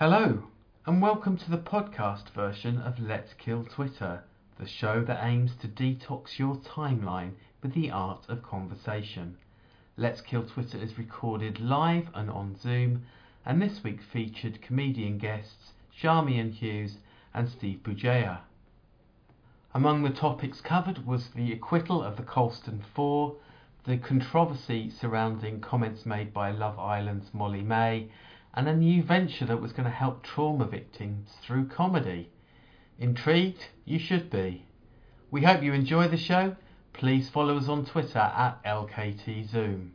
Hello, and welcome to the podcast version of Let's Kill Twitter, the show that aims to detox your timeline with the art of conversation. Let's Kill Twitter is recorded live and on Zoom, and this week featured comedian guests Charmian Hughes and Steve Bugeja. Among the topics covered was the acquittal of the Colston Four, the controversy surrounding comments made by Love Island's Molly-Mae, and a new venture that was going to help trauma victims through comedy. Intrigued? You should be. We hope you enjoy the show. Please follow us on Twitter at LKTZoom.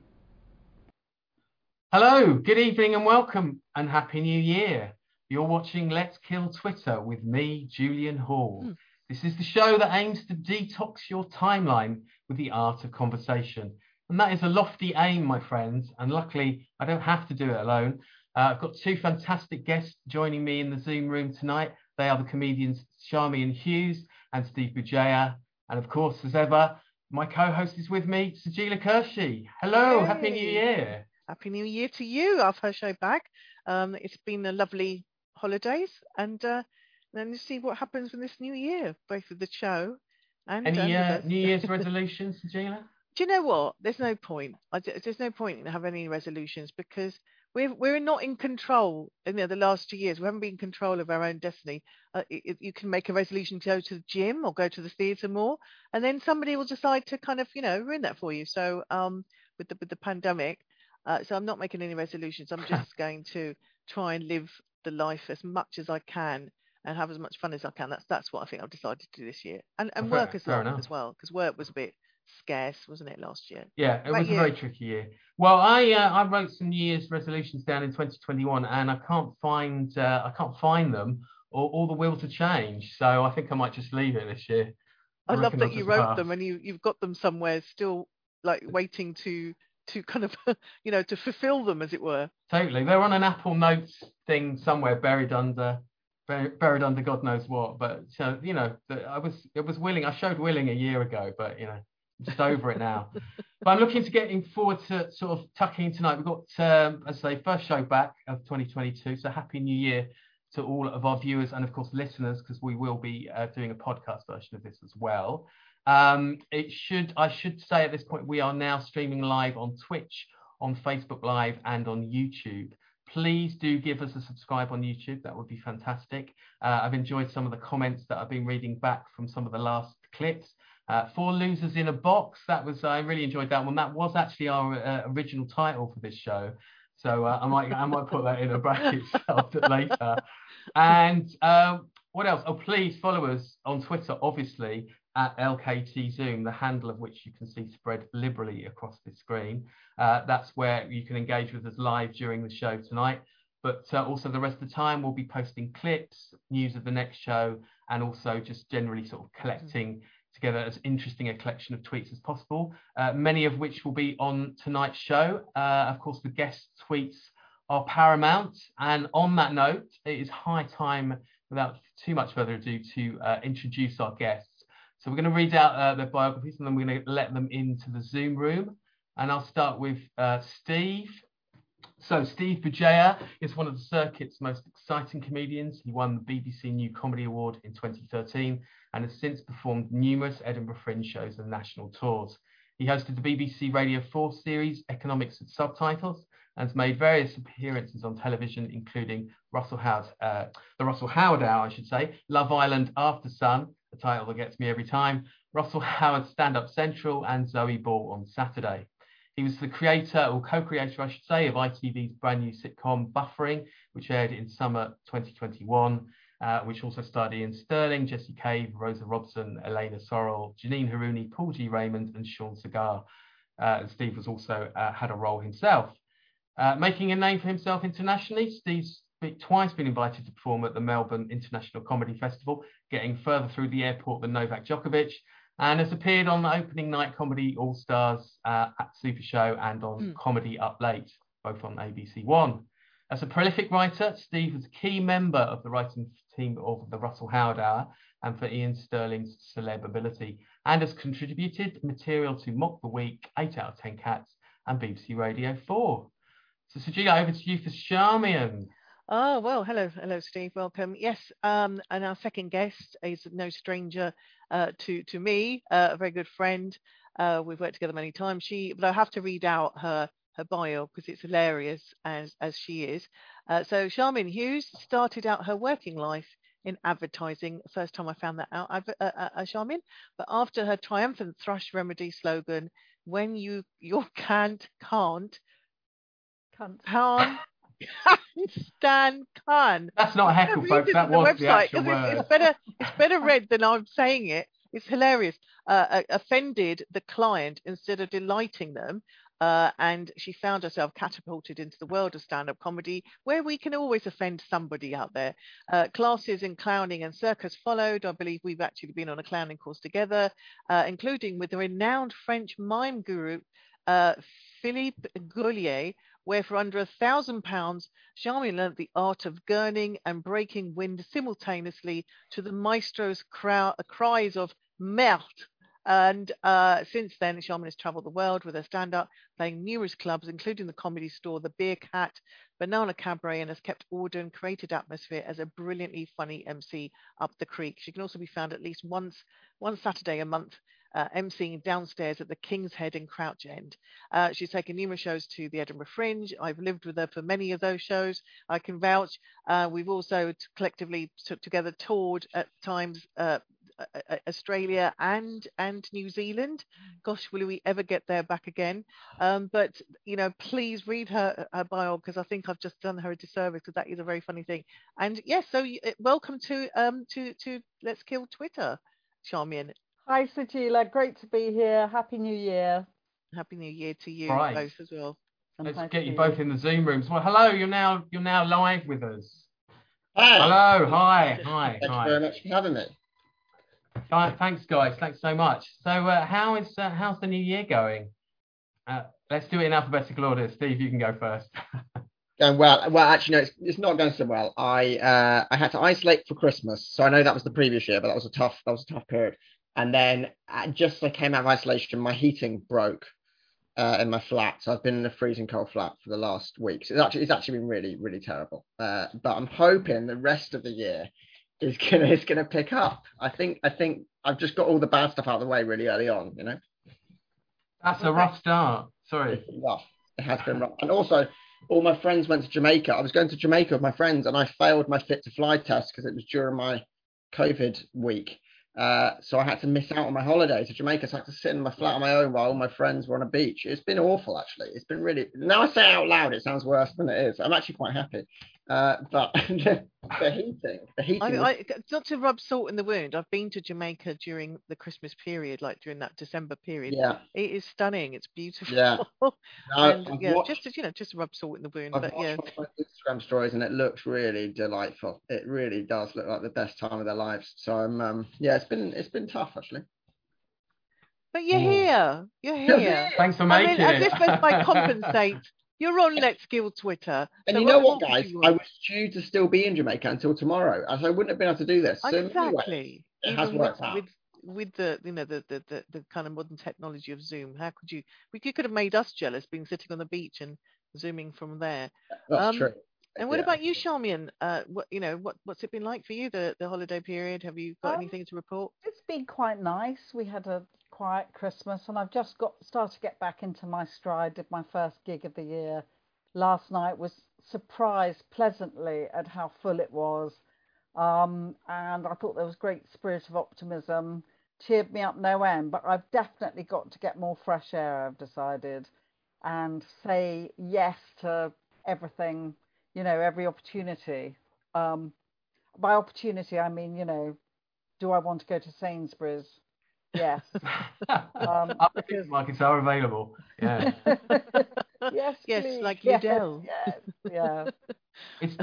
Hello, good evening and welcome and Happy New Year. You're watching Let's Kill Twitter with me, Julian Hall. Mm. This is the show that aims to detox your timeline with the art of conversation. And that is a lofty aim, my friends. And luckily, I don't have to do it alone. Uh, I've got two fantastic guests joining me in the Zoom room tonight. They are the comedians Charmian Hughes and Steve Bugeja. And of course, as ever, my co-host is with me, Sajeela Kershi. Hello, Happy New Year. Happy New Year to you, our first show back. Um, it's been a lovely holidays, and uh, then you see what happens with this new year, both with the show and. Any uh. New Year's resolutions, Sajeela? Do you know what? There's no point. D there's no point in having any resolutions because we're we're not in control. You know, the last two years we haven't been in control of our own destiny. Uh, i i- you can make a resolution to go to the gym or go to the theatre more, and then somebody will decide to kind of you know ruin that for you. So um, with the with the pandemic, uh, so I'm not making any resolutions. I'm just going to try and live the life as much as I can and have as much fun as I can. That's that's what I think I've decided to do this year, and and fair- work as well enough. as well because work was a bit scarce, wasn't it, last year? Yeah, it was a very tricky year. Well, I uh, I wrote some New Year's resolutions down in 2021, and I can't find uh, I can't find them or, or the will to change. So I think I might just leave it this year. I, love that you wrote pass. them and you you've got them somewhere still like waiting to to kind of you know to fulfill them as it were. Totally, they're on an Apple Notes thing somewhere buried under buried under God knows what. But so you know, I was it was willing. I showed willing a year ago, but you know, just over it now. But I'm looking to getting forward to sort of tucking in tonight. We've got, um, as I say, first show back of 2022. So happy New Year to all of our viewers and of course listeners, because we will be uh, doing a podcast version of this as well. Um, it should, I should say at this point, we are now streaming live on Twitch, on Facebook Live, and on YouTube. Please do give us a subscribe on YouTube. That would be fantastic. Uh, I've enjoyed some of the comments that I've been reading back from some of the last clips. Uh, Four Losers in a Box. That was I really enjoyed that one. That was actually our uh, original title for this show. So uh, I might I might put that in a bracket later. And um, what else? Oh, please follow us on Twitter, obviously at LKT Zoom, the handle of which you can see spread liberally across the screen. Uh, that's where you can engage with us live during the show tonight. But uh, also the rest of the time, we'll be posting clips, news of the next show, and also just generally sort of collecting together as interesting a collection of tweets as possible, uh, many of which will be on tonight's show. Uh, of course, the guest tweets are paramount. And on that note, it is high time, without too much further ado, to uh, introduce our guests. So we're going to read out uh, their biographies and then we're going to let them into the Zoom room. And I'll start with uh, Steve. So Steve Bugeja is one of the circuit's most exciting comedians. He won the BBC New Comedy Award in 2013 and has since performed numerous Edinburgh Fringe shows and national tours. He hosted the BBC Radio 4 series Economics with Subtitles and has made various appearances on television, including Russell Howard, uh, the Russell Howard Hour, I should say, Love Island After Sun, a title that gets me every time, Russell Howard Stand Up Central, and Zoe Ball on Saturday. He was the creator, or co-creator, I should say, of ITV's brand new sitcom Buffering, which aired in summer 2021, uh, which also starred Iain Stirling, Jessie Cave, Rosa Robson, Elena Sorrell, Janine Harouni, Paul G. Raymond, and Sean Segar. Uh, and Steve was also uh, had a role himself. Uh, making a name for himself internationally, Steve's twice been invited to perform at the Melbourne International Comedy Festival, getting further through the airport than Novak Djokovic, and has appeared on the opening night comedy All Stars uh, at Super Show and on Mm. Comedy Up Late, both on ABC One. As a prolific writer, Steve was a key member of the writing team of the Russell Howard Hour and for Iain Stirling's celeb ability, and has contributed material to Mock the Week, 8 out of 10 Cats, and BBC Radio 4. So, Sajeela, over to you for Charmian. Oh well, hello, hello, Steve. Welcome. Yes, um, and our second guest is no stranger uh, to to me, uh, a very good friend. Uh, we've worked together many times. She, but I have to read out her her bio because it's hilarious as as she is. Uh, so Charmian Hughes started out her working life in advertising. First time I found that out, I've, uh, uh, uh, Charmian. But after her triumphant thrush remedy slogan, "When you you can't can't can't." can't stand can That's not a heckle, read folks. That on the was the website, actual 'cause it's, word. it's better it's better read than I'm saying it. It's hilarious. Uh, uh, offended the client instead of delighting them. Uh, and she found herself catapulted into the world of stand-up comedy, where we can always offend somebody out there. Uh, classes in clowning and circus followed. I believe we've actually been on a clowning course together, uh, including with the renowned French mime guru uh, Philippe Gaulier, where for under a thousand pounds, Charmian learnt the art of gurning and breaking wind simultaneously to the maestro's crow- cries of merde. And uh, since then, Charmian has travelled the world with her stand-up, playing numerous clubs, including the Comedy Store, the Bearcat, Banana Cabaret, and has kept order and created atmosphere as a brilliantly funny MC up the creek. She can also be found at least once, one Saturday a month uh, emceeing downstairs at the King's Head in Crouch End. Uh, she's taken numerous shows to the Edinburgh Fringe. I've lived with her for many of those shows. I can vouch. Uh, we've also t- collectively together toured at times. Uh, uh, uh, Australia and and New Zealand. Gosh, will we ever get there back again? Um, but you know, please read her her bio because I think I've just done her a disservice because that is a very funny thing. And yes, so y- uh, welcome to um to to Let's Kill Twitter, Charmian. Hi, Sajeela. Great to be here. Happy New Year. Happy New Year to you Right. both as well. And Let's hi get you both in the Zoom rooms. Well, hello. You're now you're now live with us. Hi. Hello. Hi. Hi. Thank you very much for having me. Thanks, guys. Thanks so much. So, uh, how is uh, how's the new year going? Uh, let's do it in alphabetical order. Steve, you can go first. Going well. Well, actually, no, it's, it's not going so well. I uh, I had to isolate for Christmas, so I know that was the previous year, but that was a tough that was a tough period. And then uh, just as I came out of isolation, my heating broke uh, in my flat, so I've been in a freezing cold flat for the last week. So it's actually it's actually been really really terrible. Uh, but I'm hoping the rest of the year is gonna is gonna pick up. I think I think I've just got all the bad stuff out of the way really early on. You know. That's a rough start. Sorry. It's rough. It has been rough. And also, all my friends went to Jamaica. I was going to Jamaica with my friends, and I failed my fit to fly test because it was during my COVID week. Uh, so I had to miss out on my holiday to Jamaica. So I had to sit in my flat on my own while all my friends were on a beach. It's been awful, actually. It's been really. Now I say it out loud, it sounds worse than it is. I'm actually quite happy. Uh, but the, the heating, the heating. I, was- I, not to rub salt in the wound. I've been to Jamaica during the Christmas period, like during that December period. yeah, It is stunning. It's beautiful. Yeah. no, and I've yeah, watched- just to, you know, just to rub salt in the wound. I've but yeah, my Instagram stories and it looks really delightful. It really does look like the best time of their lives. So I'm um yeah, it's been it's been tough actually. but you're Mm. here. You're You're here. Thanks for making I making mean, as it. if as I compensate, you're on Let's Kill Twitter. And so you know what what, more could guys? I want? was due to still be in Jamaica until tomorrow, as I wouldn't have been able to do this. So in many ways, exactly. it has worked with, out. with with the you know the, the the the kind of modern technology of Zoom, how could you? We you could have made us jealous, being sitting on the beach and zooming from there. That's um, true. And what Yeah. about you, Charmian? Uh, what you know, what what's it been like for you the the holiday period? Have you got Um, anything to report? It's been quite nice. We had a quiet Christmas, and I've just got started to get back into my stride. Did my first gig of the year last night. Was surprised pleasantly at how full it was, um, and I thought there was great spirit of optimism. Cheered me up no end. But I've definitely got to get more fresh air. I've decided, and say yes to everything. You know, every opportunity. Um, by opportunity, I mean you know do I want to go to Sainsbury's? Yes. Um, Other because- supermarkets are available. Yeah. yes, Yes, please. like yes, Udell. Yes, yeah. It's,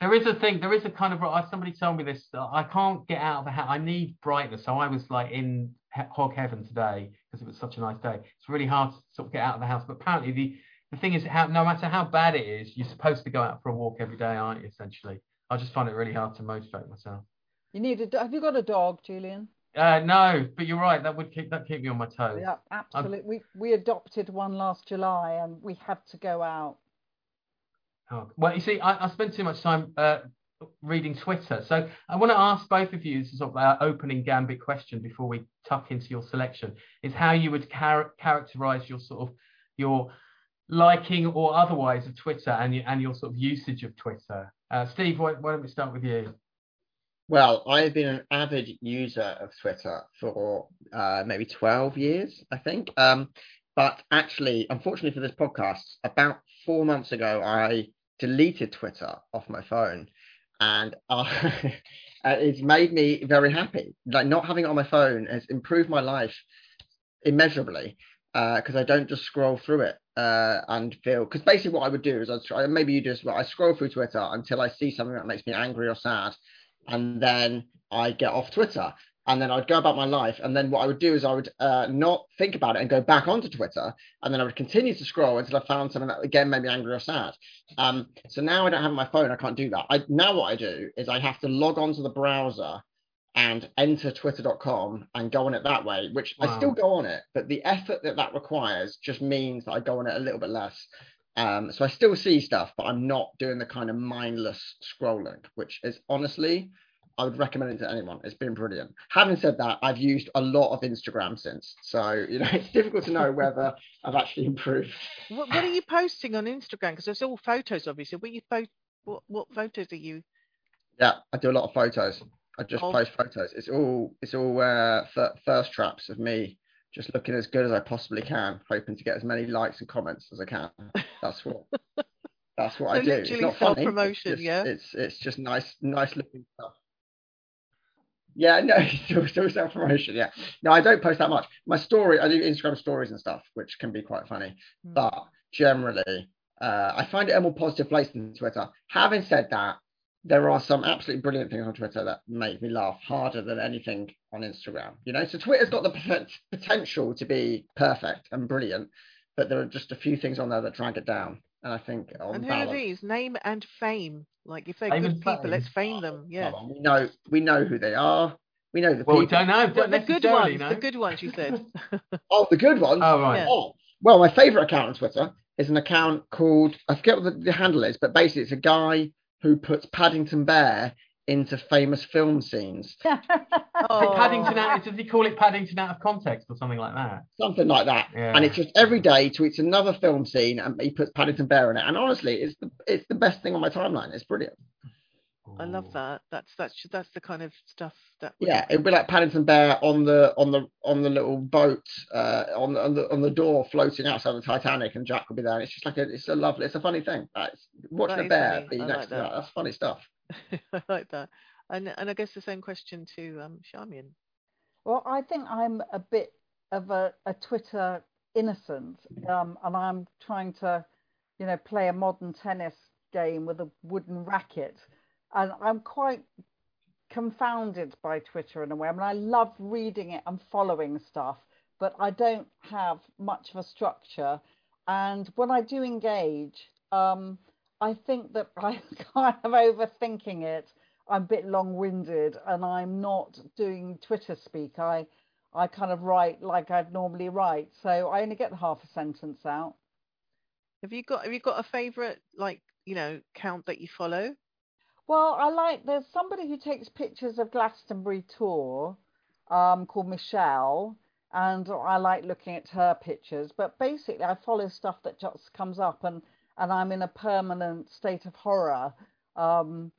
there is a thing. There is a kind of. Somebody told me this. uh, I can't get out of the house. I need brightness. So I was like in he- hog heaven today because it was such a nice day. It's really hard to sort of get out of the house. But apparently the the thing is, how no matter how bad it is, you're supposed to go out for a walk every day, aren't you? Essentially, I just find it really hard to motivate myself. You need a. Have you got a dog, Julian? Uh, no, but you're right. That would keep that keep me on my toes. Yeah, absolutely. We we adopted one last July, and we had to go out. Oh, well, you see, I, I spend too much time uh, reading Twitter. So I want to ask both of you, this is sort of our opening gambit question before we tuck into your selection, is how you would char- characterize your sort of your liking or otherwise of Twitter and your, and your sort of usage of Twitter. Uh, Steve, why, why don't we start with you? Well, I've been an avid user of Twitter for uh, maybe 12 years, I think. Um, but actually, unfortunately for this podcast, about four months ago, I deleted Twitter off my phone. And it's made me very happy. Like not having it on my phone has improved my life immeasurably because uh, I don't just scroll through it uh, and feel. Because basically, what I would do is I'd try, maybe you just well, I scroll through Twitter until I see something that makes me angry or sad, and then I'd get off Twitter and then I'd go about my life. And then what I would do is I would uh, not think about it and go back onto Twitter, and then I would continue to scroll until I found something that again made me angry or sad. Um, so now I don't have my phone. I can't do that. I, now what I do is I have to log onto the browser and enter twitter.com and go on it that way, which wow. I still go on it, but the effort that that requires just means that I go on it a little bit less. Um, so I still see stuff, but I'm not doing the kind of mindless scrolling, which is honestly I would recommend it to anyone. It's been brilliant. Having said that, I've used a lot of Instagram since, so you know it's difficult to know whether I've actually improved. What, what, are you posting on Instagram? Because it's all photos, obviously. What you what what photos are you? Yeah, I do a lot of photos. I just oh. post photos. It's all it's all uh, first traps of me just looking as good as I possibly can, hoping to get as many likes and comments as I can. That's what that's what so I do. It's not funny. Promotion, it's just, yeah. It's it's just nice nice looking stuff. Yeah, no, still, still self promotion. Yeah, no, I don't post that much. My story, I do Instagram stories and stuff, which can be quite funny. Mm. But generally, uh, I find it a more positive place than Twitter. Having said that, there are some absolutely brilliant things on Twitter that make me laugh harder than anything on Instagram. You know, so Twitter's got the potential to be perfect and brilliant, but there are just a few things on there that drag it down. And I think on and who balance, are these? Name and fame. Like if they're fame good people, fame. let's fame them. Oh, yeah. we know we know who they are. We know the well, people. we don't know. Don't the good ones. The good ones. You said. oh, the good ones. Oh right. Yeah. Oh, well, my favourite account on Twitter is an account called I forget what the, the handle is, but basically it's a guy who puts Paddington Bear into famous film scenes. oh. Paddington out, does he call it Paddington out of context or something like that? Something like that. Yeah. And it's just every day he tweets another film scene and he puts Paddington Bear in it. And honestly, it's the it's the best thing on my timeline. It's brilliant. I love that. That's that's that's the kind of stuff that. Yeah, it'd be like Paddington Bear on the on the on the little boat uh, on the on the on the door floating outside the Titanic, and Jack would be there. And it's just like a, it's a lovely, it's a funny thing. It's, watching a bear funny. be I next like to that. that. That's funny stuff. I like that. And and I guess the same question to um, Charmian. Well, I think I'm a bit of a, a Twitter innocent, um, and I'm trying to, you know, play a modern tennis game with a wooden racket, and I'm quite confounded by Twitter in a way. I mean, I love reading it and following stuff, but I don't have much of a structure. And when I do engage, um, I think that I'm kind of overthinking it. I'm a bit long-winded, and I'm not doing Twitter speak. I I kind of write like I'd normally write, so I only get half a sentence out. Have you got Have you got a favourite like you know count that you follow? Well, I like there's somebody who takes pictures of Glastonbury Tor, um, called Michelle, and I like looking at her pictures. But basically, I follow stuff that just comes up, and and I'm in a permanent state of horror um,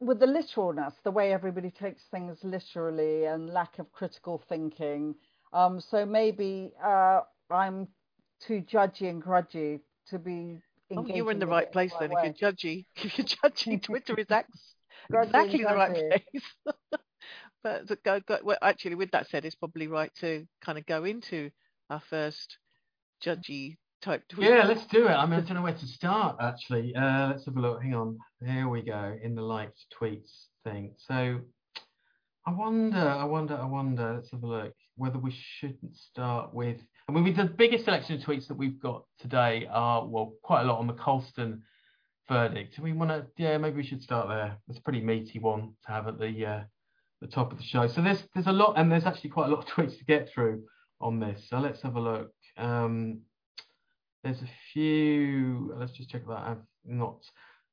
with the literalness, the way everybody takes things literally, and lack of critical thinking. Um, so maybe uh, I'm too judgy and grudgy to be. Oh, you were in the right place then. If you're judgy, if you're judgy, Twitter is exactly the right place. but go, go, well, actually, with that said, it's probably right to kind of go into our first judgy type tweet. Yeah, let's do it. I mean, I don't know where to start actually. Uh, let's have a look. Hang on. Here we go in the liked tweets thing. So I wonder, I wonder, I wonder. Let's have a look. Whether we shouldn't start with. I mean, the biggest selection of tweets that we've got today are well, quite a lot on the Colston verdict. We want to? Yeah, maybe we should start there. It's a pretty meaty one to have at the uh, the top of the show. So there's there's a lot, and there's actually quite a lot of tweets to get through on this. So let's have a look. Um, there's a few. Let's just check that. I've not.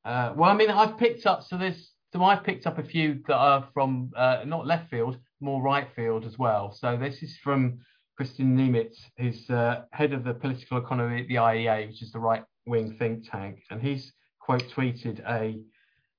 Uh, well, I mean, I've picked up. So there's. So I've picked up a few that are from uh, not left field, more right field as well. So this is from Kristian Niemietz, who's uh, head of the political economy at the IEA, which is the right wing think tank, and he's quote tweeted a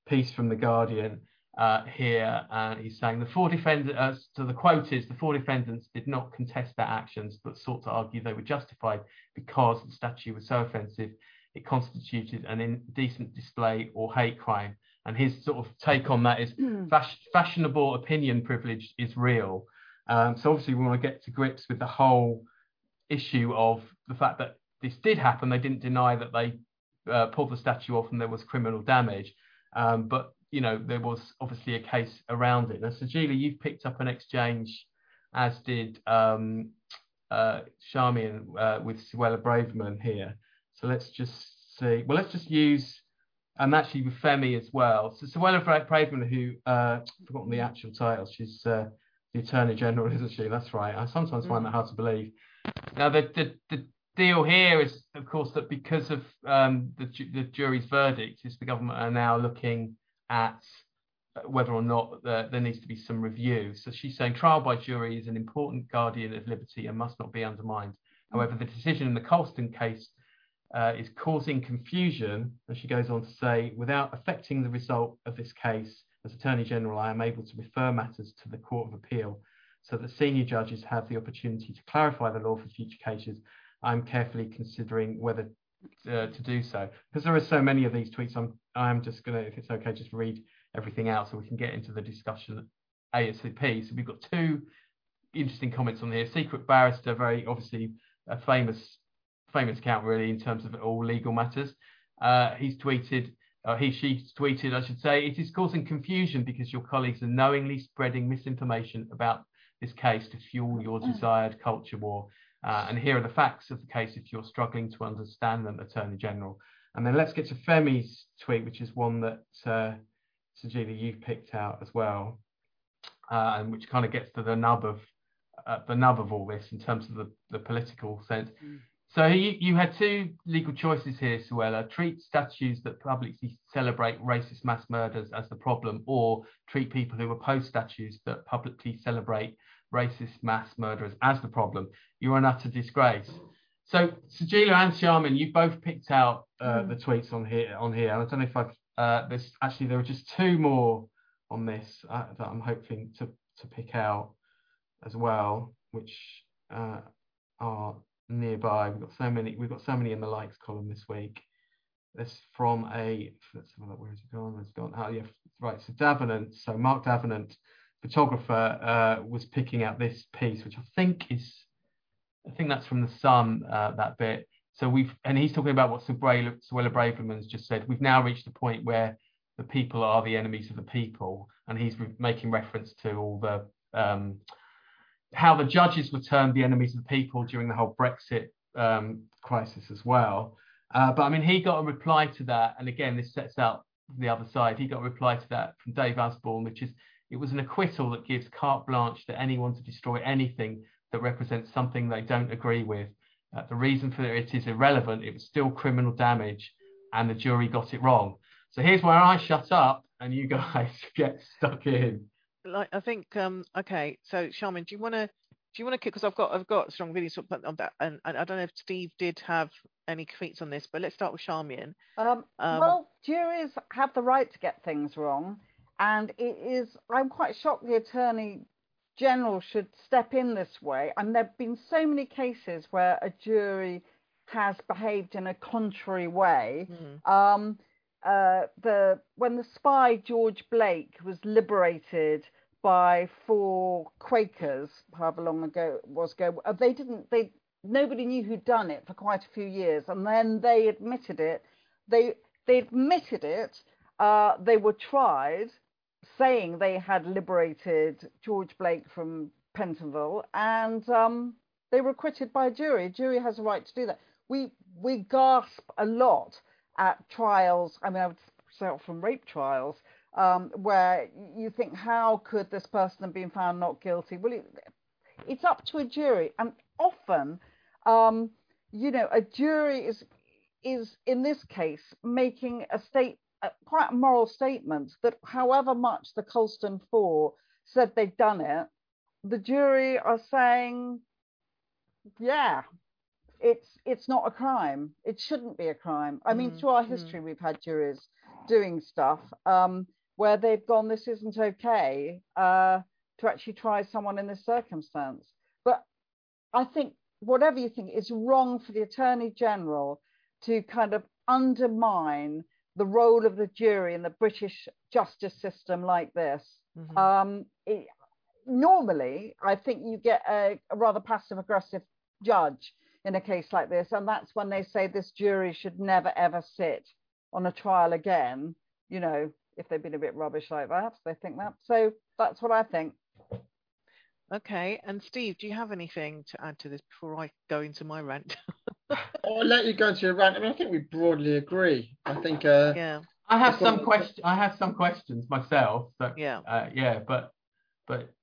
piece from the Guardian uh, here, and he's saying the four defendants. Uh, so the quote is the four defendants did not contest their actions, but sought to argue they were justified because the statue was so offensive it constituted an indecent display or hate crime. And his sort of take on that is fas- fashionable opinion privilege is real. Um, so obviously we want to get to grips with the whole issue of the fact that this did happen. They didn't deny that they uh, pulled the statue off and there was criminal damage. Um, but you know there was obviously a case around it. Now, Julie, you've picked up an exchange, as did um, uh, Charmian uh, with Suella Braverman here. So let's just see. Well, let's just use, and actually with Femi as well. So Suella Braverman, who uh, I've forgotten the actual title, she's uh, the Attorney General, isn't she? That's right. I sometimes find that hard to believe. Now, the, the, the deal here is, of course, that because of um, the, the jury's verdict, is the government are now looking at whether or not there, there needs to be some review. So she's saying trial by jury is an important guardian of liberty and must not be undermined. However, the decision in the Colston case uh, is causing confusion, and she goes on to say, without affecting the result of this case, as Attorney General, I am able to refer matters to the Court of Appeal so that senior judges have the opportunity to clarify the law for future cases. I'm carefully considering whether uh, to do so because there are so many of these tweets. I'm I'm just gonna, if it's okay, just read everything out so we can get into the discussion ASAP. So we've got two interesting comments on here. Secret barrister, very obviously a famous famous account really in terms of all legal matters. Uh, he's tweeted, uh, he she tweeted, I should say, it is causing confusion because your colleagues are knowingly spreading misinformation about this case to fuel your desired culture war. Uh, and here are the facts of the case if you're struggling to understand them, Attorney General. And then let's get to Femi's tweet, which is one that uh, Sajeela, you've picked out as well, uh, and which kind of gets to the nub of uh, the nub of all this in terms of the, the political sense. Mm. So you, you had two legal choices here, Suella. Treat statues that publicly celebrate racist mass murders as the problem, or treat people who oppose statues that publicly celebrate racist mass murderers as the problem. You're an utter disgrace. So Sajeela and Charmian, you both picked out uh, mm. the tweets on here. On here, I don't know if I've. Uh, there's actually there are just two more on this uh, that I'm hoping to to pick out as well, which uh, are nearby. We've got so many. We've got so many in the likes column this week. This from a. Let's have a look. Where has it gone? It's gone. Oh yeah, right. So Davenant. So Mark Davenant, photographer, uh, was picking out this piece, which I think is. I think that's from the Sun. Uh, that bit. So we've, and he's talking about what Suella, Braverman's just said. We've now reached a point where the people are the enemies of the people, and he's re- making reference to all the um, how the judges were termed the enemies of the people during the whole Brexit um, crisis as well. Uh, but I mean, he got a reply to that, and again, this sets out the other side. He got a reply to that from Dave Osborne, which is it was an acquittal that gives carte blanche to anyone to destroy anything that represents something they don't agree with. Uh, the reason for it is irrelevant. It was still criminal damage, and the jury got it wrong. So here's where I shut up, and you guys get stuck in like I think um okay so Charmian do you want to do you want to kick because I've got I've got strong videos on that and, and I don't know if Steve did have any tweets on this but let's start with Charmian um, um, well juries have the right to get things wrong and it is I'm quite shocked the attorney general should step in this way. And there've been so many cases where a jury has behaved in a contrary way. Mm. um, uh, the when the spy George Blake was liberated by four Quakers, however long ago it was ago, uh, they didn't they nobody knew who'd done it for quite a few years, and then they admitted it. They they admitted it. Uh, they were tried, saying they had liberated George Blake from Pentonville, and um, they were acquitted by a jury. A jury has a right to do that. We we gasp a lot at trials. I mean, I would say from rape trials, um, where you think, how could this person have been found not guilty? Well, it, it's up to a jury, and often um, you know, a jury is is in this case making a state quite a moral statement that however much the Colston Four said they'd done it, the jury are saying, yeah, it's it's not a crime. It shouldn't be a crime. I mean, Mm, through our mm. history, we've had juries doing stuff um, where they've gone, this isn't okay uh, to actually try someone in this circumstance. But I think whatever you think, it's wrong for the Attorney General to kind of undermine the role of the jury in the British justice system like this. Mhm. Um, it, normally, I think you get a, a rather passive aggressive judge in a case like this, and that's when they say this jury should never ever sit on a trial again. You know, if they've been a bit rubbish like that, they think that. So that's what I think. Okay, and Steve, do you have anything to add to this before I go into my rant? I'll let you go into your rant. I mean, I think we broadly agree. I think. Uh, yeah, I have That's what- some question. I have some questions myself. So yeah. uh, yeah, but but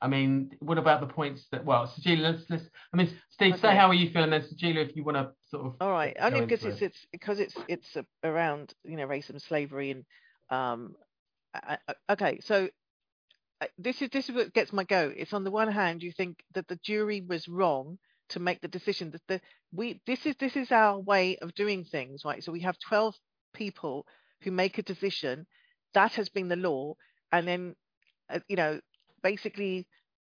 I mean, what about the points that? Well, Sajeela, let's let's. I mean, Steve, say how are you feeling? Then Sajeela, if you want to sort of. All right, go only because it's it. it's because it's it's around you know racism, slavery, and um. I, okay, so uh, this is this is what gets my goat. It's on the one hand, you think that the jury was wrong to make the decision that the we this is this is our way of doing things, right? So we have twelve people who make a decision. That has been the law, and then uh, you know basically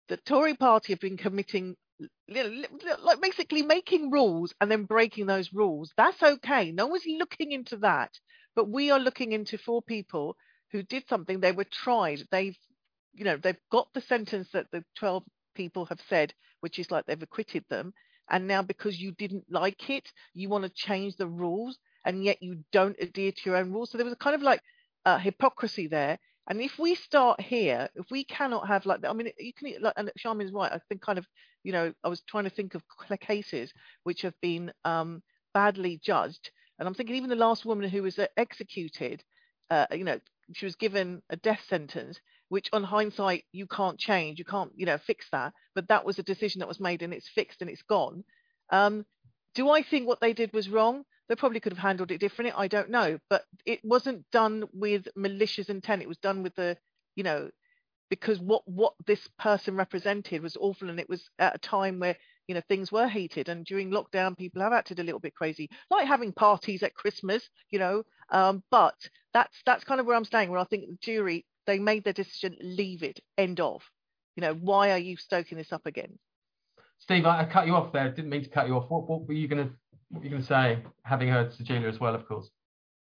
the Tory party have been committing li- li- li- like basically making rules and then breaking those rules. That's okay. No one's looking into that. But we are looking into four people who did something. They were tried. They've, you know, they've got the sentence that the 12 people have said, which is like they've acquitted them. And now because you didn't like it, you want to change the rules and yet you don't adhere to your own rules. So there was a kind of like uh, hypocrisy there. And if we start here, if we cannot have like, I mean, you can, like, and Charmian's right. I think kind of, you know, I was trying to think of cases which have been um, badly judged. And I'm thinking even the last woman who was uh, executed, uh, you know, she was given a death sentence, which on hindsight you can't change, you can't, you know, fix that. But that was a decision that was made and it's fixed and it's gone. Um, do I think what they did was wrong? They probably could have handled it differently. I don't know, but it wasn't done with malicious intent. It was done with the, you know, because what what this person represented was awful, and it was at a time where you know things were heated, and during lockdown people have acted a little bit crazy, like having parties at Christmas, you know. Um, but that's that's kind of where I'm staying. Where I think the jury they made their decision, leave it, end of. You know, why are you stoking this up again? Steve, I, I cut you off there. Didn't mean to cut you off. What what were you gonna what were you gonna say? Having heard Sajeela as well, of course.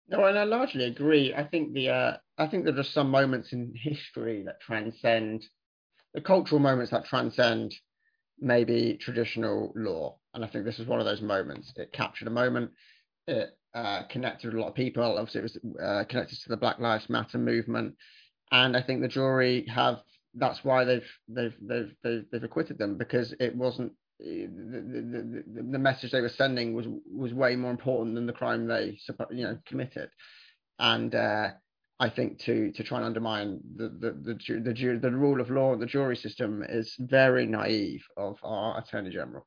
No, and I largely agree. I think the uh, I think there are some moments in history that transcend the cultural moments that transcend maybe traditional law, and I think this was one of those moments. It captured a moment. It uh, connected with a lot of people. Obviously, it was uh, connected to the Black Lives Matter movement, and I think the jury have. That's why they've they've they've they've, they've acquitted them because it wasn't the, the, the, the message they were sending was was way more important than the crime they you know committed and uh, I think to to try and undermine the the the, ju- the, the rule of law and the jury system is very naive of our attorney general.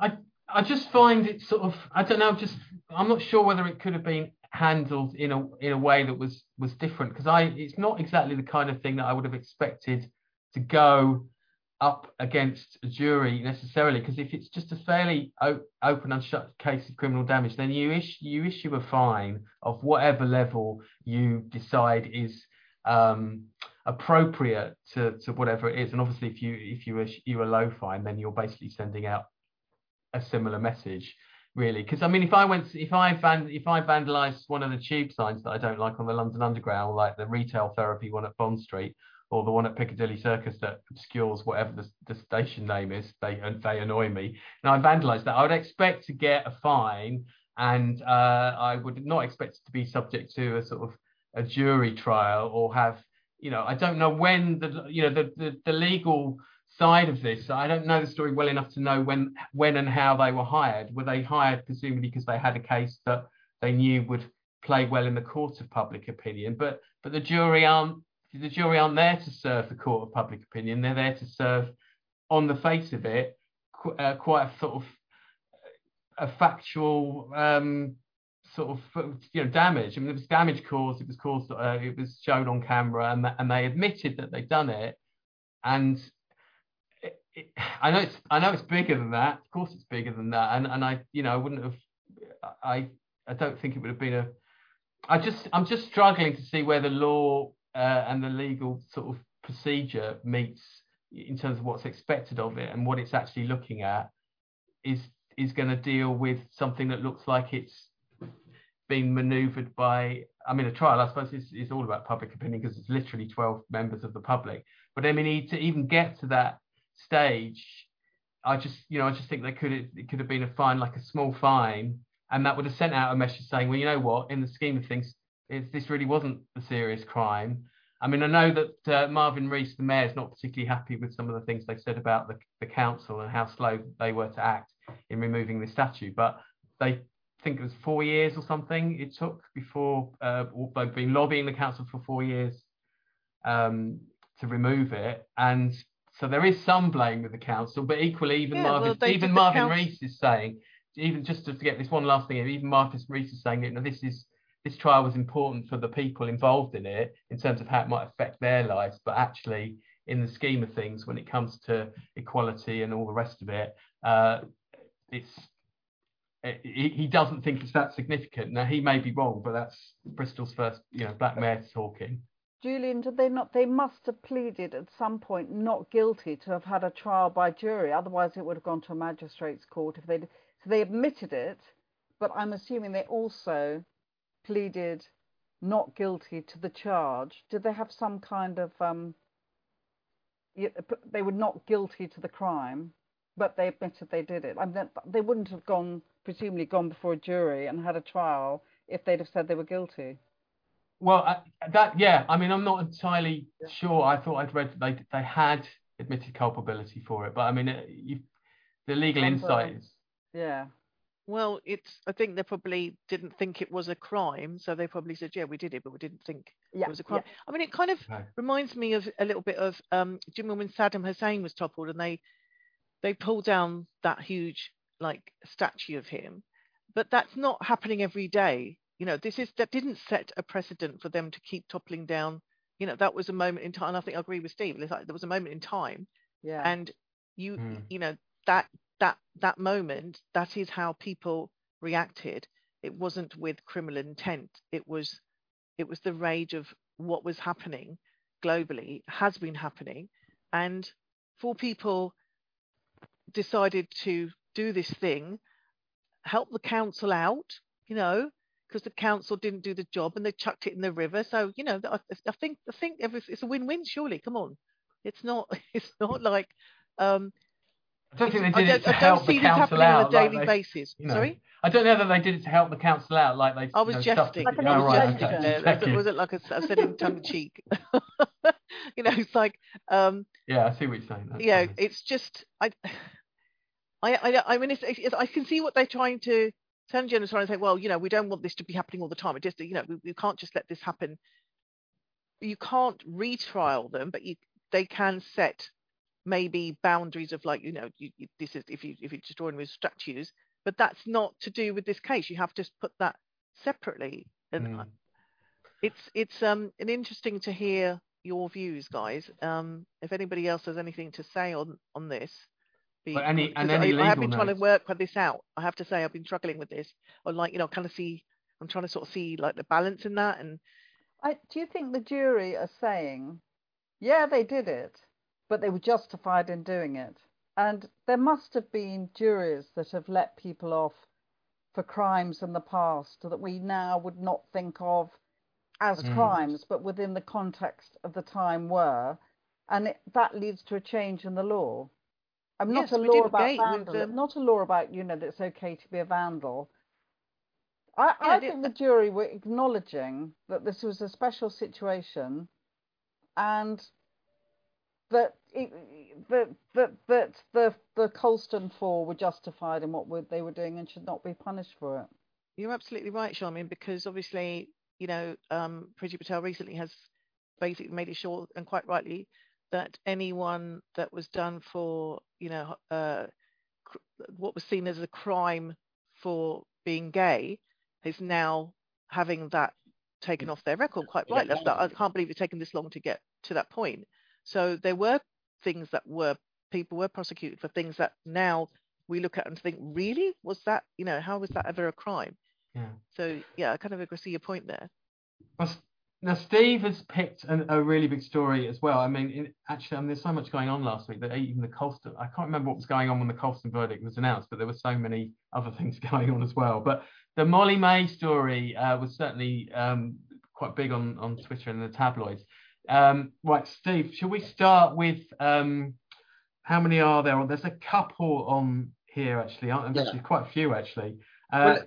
I I just find it sort of I don't know just I'm not sure whether it could have been handled in a in a way that was was different because I it's not exactly the kind of thing that I would have expected to go up against a jury necessarily because if it's just a fairly open and shut case of criminal damage then you issue you issue a fine of whatever level you decide is um, appropriate to, to whatever it is. And obviously if you if you issue a low fine then you're basically sending out a similar message really. Because i mean if i went if i van if i vandalized one of the tube signs that i don't like on the london underground like the retail therapy one at bond street or the one at piccadilly circus that obscures whatever the, the station name is they they annoy me now i vandalized that i would expect to get a fine and uh, i would not expect to be subject to a sort of a jury trial or have you know i don't know when the you know the the, the legal side of this. I don't know the story well enough to know when when and how they were hired. Were they hired presumably because they had a case that they knew would play well in the court of public opinion? But but the jury aren't the jury aren't there to serve the court of public opinion. They're there to serve, on the face of it, qu- uh, quite a sort of a factual um, sort of you know damage. I mean, it was damage caused. It was caused. Uh, it was shown on camera, and and they admitted that they'd done it. And it, it, I know it's I know it's bigger than that. Of course, it's bigger than that. And and I you know I wouldn't have. I I don't think it would have been a. I just I'm just struggling to see where the law uh, and the legal sort of procedure meets in terms of what's expected of it and what it's actually looking at is is going to deal with something that looks like it's being manoeuvred by I mean a trial I suppose is, is all about public opinion because it's literally 12 members of the public. But I mean to even get to that stage I just you know I just think they could it could have been a fine like a small fine and that would have sent out a message saying well you know what? In the scheme of things this really wasn't a serious crime. I mean, I know that uh, Marvin Rees, the mayor, is not particularly happy with some of the things they said about the, the council and how slow they were to act in removing the statue, but they think it was four years or something it took before uh, they've been lobbying the council for four years um, to remove it, and so there is some blame with the council, but equally, even Yeah, Marvin, well, even Marvin council- Rees is saying, even just to get this one last thing, even Marvin Rees is saying, you know, this is this trial was important for the people involved in it in terms of how it might affect their lives, but actually, in the scheme of things, when it comes to equality and all the rest of it, uh, it's he, he doesn't think it's that significant. Now he may be wrong, but that's Bristol's first, you know, black mayor talking. Julian, did they not? They must have pleaded at some point not guilty to have had a trial by jury. Otherwise, it would have gone to a magistrate's court if they. So they admitted it, but I'm assuming they also pleaded not guilty to the charge. Did they have some kind of um? They were not guilty to the crime, but they admitted they did it. I mean, they wouldn't have gone, presumably, gone before a jury and had a trial if they'd have said they were guilty. Well, I, that yeah, I mean, I'm not entirely sure. I thought I'd read they they had admitted culpability for it, but I mean, it, you, the legal insight is Yeah. Well, it's. I think they probably didn't think it was a crime, so they probably said, "Yeah, we did it, but we didn't think Yeah. it was a crime." I mean, it kind of Okay. reminds me of a little bit of um, do you remember when Saddam Hussein was toppled and they they pulled down that huge like statue of him, but that's not happening every day. You know, this is that didn't set a precedent for them to keep toppling down. You know, that was a moment in time. And I think I agree with Steve. It's like there was a moment in time, Yeah. and you Hmm. you know that that that moment that is how people reacted. It wasn't with criminal intent. It was it was the rage of what was happening globally has been happening and four people decided to do this thing help the council out you know because the council didn't do the job and they chucked it in the river so you know i, I think i think it's a win-win surely come on it's not it's not like um I don't think they did don't, it to I don't help see the this council happening on a daily like they, basis you know, sorry I don't know that they did it to help the council out, like they. I was you know, jesting. Like I was right, jesting okay. there. That's- It wasn't like I, s- I said in tongue in cheek. you know, it's like, um, Yeah, I see what you're saying. That's you know, fine. it's just I, I, I, I mean, it's, it's, I can see what they're trying to. Turn General trying to say, well, you know, we don't want this to be happening all the time. It just, you know, we, we can't just let this happen. You can't retrial them, but you they can set maybe boundaries of like, you know, you, you, this is if you if you're destroying with statues, but that's not to do with this case. You have to put that separately. And Mm. it's it's um an interesting to hear your views, guys. Um, if anybody else has anything to say on on this, be, any- and 'cause any I, I have legal been trying to notes. work this out. I have to say, I've been struggling with this, or like you know, kind of see. I'm trying to sort of see like the balance in that, and I, do you think the jury are saying, yeah, they did it, but they were justified in doing it? And there must have been juries that have let people off for crimes in the past that we now would not think of as Mm. crimes, but within the context of the time were. And it, that leads to a change in the law. I'm Yes, not a law about Gate with, vandal, um, not a law about you know that it's okay to be a vandal. I, I Yeah, the- think the jury were acknowledging that this was a special situation, and that it, that that that the the Colston Four were justified in what they were doing and should not be punished for it. you're absolutely right, Charmian, because obviously, you know, um, Priti Patel recently has basically made it sure, and quite rightly, that anyone that was done for, you know, uh, cr- what was seen as a crime for being gay is now having that taken off their record quite Yeah, right. That's that, I can't believe it's taken this long to get to that point. So there were things that were people were prosecuted for things that now we look at and think, really, was that you know how was that ever a crime? Yeah. So yeah, I kind of agree see your point there. Now Steve has picked an, a really big story as well. I mean, in, actually, I mean, there's so much going on last week that even the Colston, I can't remember what was going on when the Colston verdict was announced, but there were so many other things going on as well. But the Molly-Mae story uh, was certainly um, quite big on on Twitter and the tabloids. Um, right, Steve, shall we start with um, how many are there? Well, There's a couple on here actually, aren't there? Yeah. Quite a few actually. Uh, Well,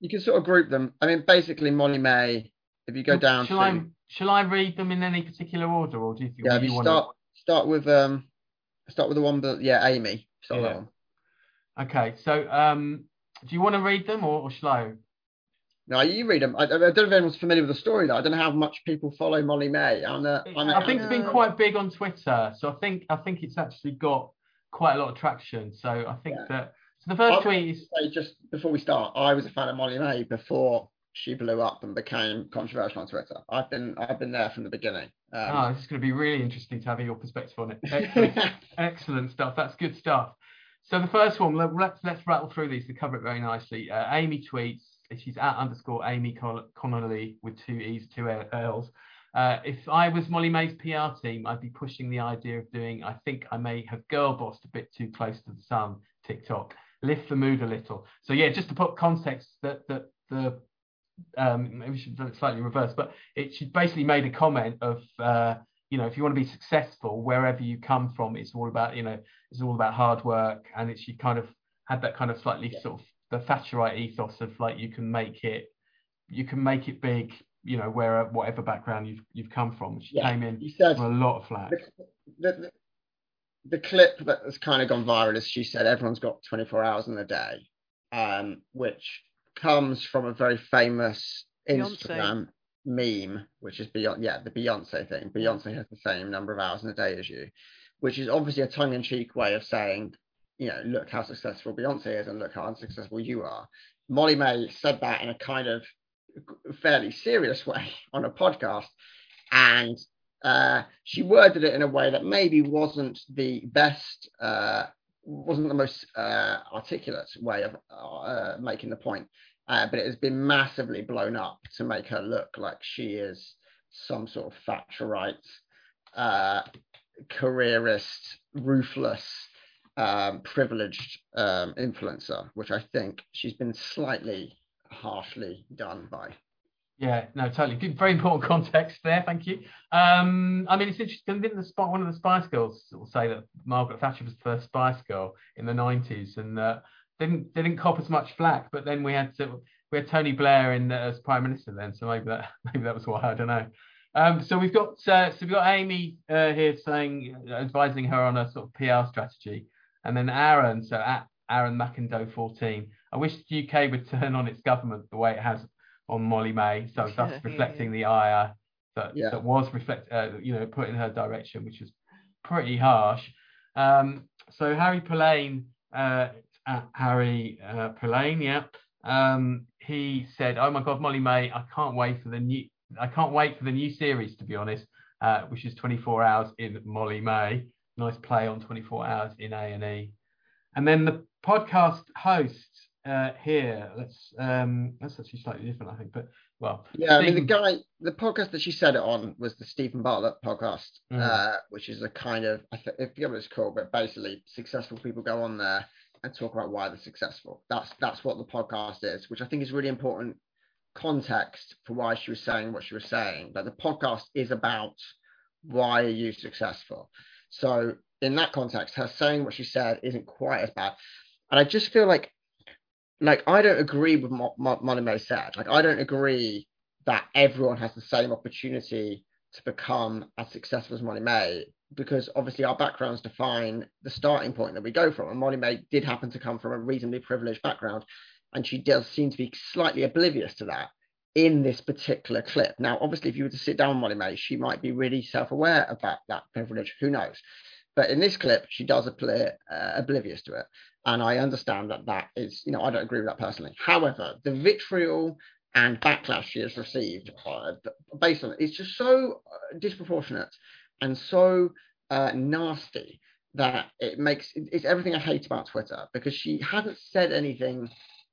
you can sort of group them. I mean, basically, Molly-Mae. If you go down shall to I shall I read them in any particular order, or do you think yeah, you you want start start with um start with the one that yeah Amy. Start Yeah. Okay, so um, do you want to read them or, or shall I? No, you read them. I, I don't know if anyone's familiar with the story though. I don't know how much people follow Molly-Mae. I'm a, I'm a, I think it's been quite big on Twitter, so I think I think it's actually got quite a lot of traction. So I think Yeah. that so the first I'll tweet is say just before we start, I was a fan of Molly-Mae before she blew up and became controversial on Twitter. I've been I've been there from the beginning. oh, Um, this is going to be really interesting to have your perspective on it. Excellent, excellent stuff. That's good stuff. So the first one, let- let's let's rattle through these to cover it very nicely. Uh, Amy tweets, she's at underscore Amy Connolly with two E's, two L's. Uh, if I was Molly-Mae's PR team, I'd be pushing the idea of doing, I think I may have girl bossed a bit too close to the sun, TikTok. Lift the mood a little. So yeah, just to put context that that the um maybe we should do it slightly reversed, but it she basically made a comment of uh, you know, if you want to be successful wherever you come from, it's all about, you know, it's all about hard work. And it, she kind of had that kind of slightly Yeah. sort of the Thatcherite ethos of like you can make it you can make it big, you know, where whatever background you've you've come from. She Yeah. came in said for a lot of flack. the, the, the, the clip that has kind of gone viral is she said everyone's got 24 hours in a day, um, which comes from a very famous Beyonce. Instagram meme, which is beyond yeah the Beyonce thing. Beyonce has the same number of hours in a day as you, which is obviously a tongue-in-cheek way of saying, you know, look how successful Beyonce is and look how unsuccessful you are. Molly-Mae said that in a kind of fairly serious way on a podcast, and uh, she worded it in a way that maybe wasn't the best, uh, wasn't the most uh, articulate way of uh, making the point. Uh, but it has been massively blown up to make her look like she is some sort of Thatcherite, uh, careerist, ruthless, um, privileged um, influencer, which I think she's been slightly harshly done by. Yeah, no, totally. Good, very important context there. Thank you. Um, I mean, it's interesting. Didn't the Spy- one of the Spice Girls of say that Margaret Thatcher was the first Spice Girl in the '90s, and uh, didn't didn't cop as much flack. But then we had to, we had Tony Blair in uh, as Prime Minister then, so maybe that maybe that was why. I don't know. Um, so we've got uh, so we've got Amy uh, here saying advising her on a sort of PR strategy, and then Aaron so at Aaron McIndoe 14. I wish the UK would turn on its government the way it has on Molly-Mae, so yeah, reflecting the ire that, Yeah. that was reflect, uh, you know, put in her direction, which was pretty harsh. Um, so Harry Pillane, uh, at Harry uh, Pillane, yeah, um, he said, "Oh my God, Molly-Mae, I can't wait for the new, I can't wait for the new series, to be honest, uh, which is 24 hours in Molly-Mae. Nice play on 24 hours in A and E." And then the podcast host uh, here, let's um, that's actually slightly different, I think, but well, Yeah, I mean, the guy, the podcast that she said it on was the Steven Bartlett podcast, Mm. uh, which is a kind of, I, th- I forget what it's called, but basically, successful people go on there and talk about why they're successful. That's that's what the podcast is, which I think is really important context for why she was saying what she was saying. But the podcast is about why are you successful. So in that context, her saying what she said isn't quite as bad. And I just feel like like I don't agree with what May said. Like I don't agree that everyone has the same opportunity to become as successful as Molly-Mae because obviously our backgrounds define the starting point that we go from. And Molly-Mae did happen to come from a reasonably privileged background, and she does seem to be slightly oblivious to that in this particular clip. Now, obviously, if you were to sit down with Molly-Mae, she might be really self-aware about that privilege. Who knows? But in this clip, she does appear uh, oblivious to it, and I understand that that is, you know, I don't agree with that personally. However, the vitriol and backlash she has received uh, based on it is just so uh, disproportionate and so uh, nasty that it makes it's everything I hate about Twitter because she hasn't said anything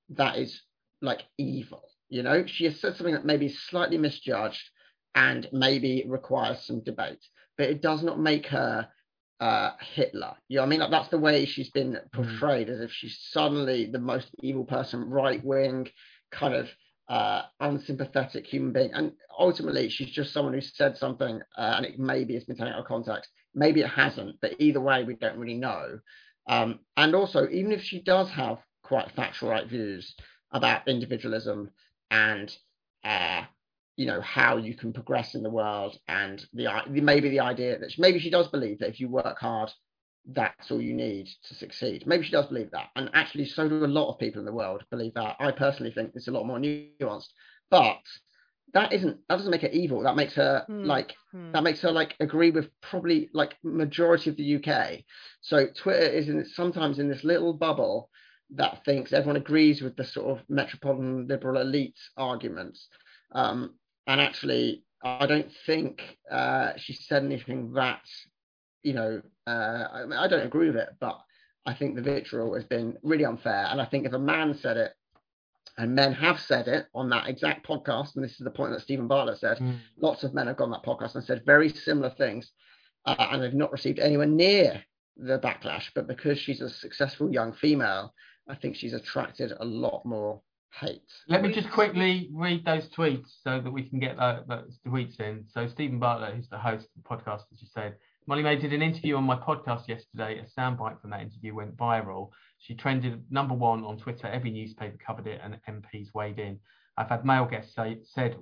that is like evil. You know, she has said something that maybe is slightly misjudged and maybe requires some debate, but it does not make her uh, Hitler. You know, I mean, like, that's the way she's been mm. portrayed, as if she's suddenly the most evil person, right wing, kind of uh, unsympathetic human being. And ultimately, she's just someone who said something, uh, and it maybe has been taken out of context. Maybe it hasn't, but either way, we don't really know. Um, and also, even if she does have quite Thatcherite views about individualism and uh, you know how you can progress in the world, and the maybe the idea that she, maybe she does believe that if you work hard, that's all you need to succeed. Maybe she does believe that, and actually, so do a lot of people in the world believe that. I personally think it's a lot more nuanced, but that isn't that doesn't make her evil that makes her hmm. like hmm. that makes her like agree with probably like majority of the uk so twitter is in sometimes in this little bubble that thinks everyone agrees with the sort of metropolitan liberal elite arguments um, and actually i don't think uh, she said anything that you know uh, I, I don't agree with it but i think the vitriol has been really unfair and i think if a man said it and men have said it on that exact podcast, and this is the point that Steven Bartlett said. Mm. Lots of men have gone that podcast and said very similar things, uh, and they've not received anywhere near the backlash. But because she's a successful young female, I think she's attracted a lot more hate. Let me just quickly read those tweets so that we can get those tweets in. So Steven Bartlett, who's the host of the podcast, as you said, Molly-Mae did an interview on my podcast yesterday. A soundbite from that interview went viral. She trended number one on Twitter. Every newspaper covered it, and MPs weighed in. I've had male guests say said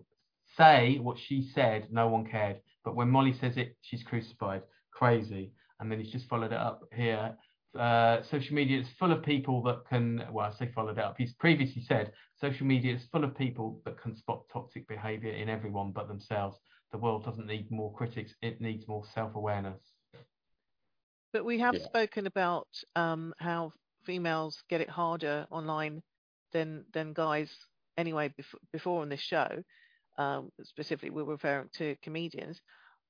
say what she said. No one cared, but when Molly says it, she's crucified. Crazy. And then he's just followed it up here. Uh, social media is full of people that can. Well, I say followed up. He's previously said social media is full of people that can spot toxic behaviour in everyone but themselves. The world doesn't need more critics; it needs more self-awareness. But we have yeah. spoken about um, how females get it harder online than than guys anyway before, before on this show. Um, specifically, we're referring to comedians.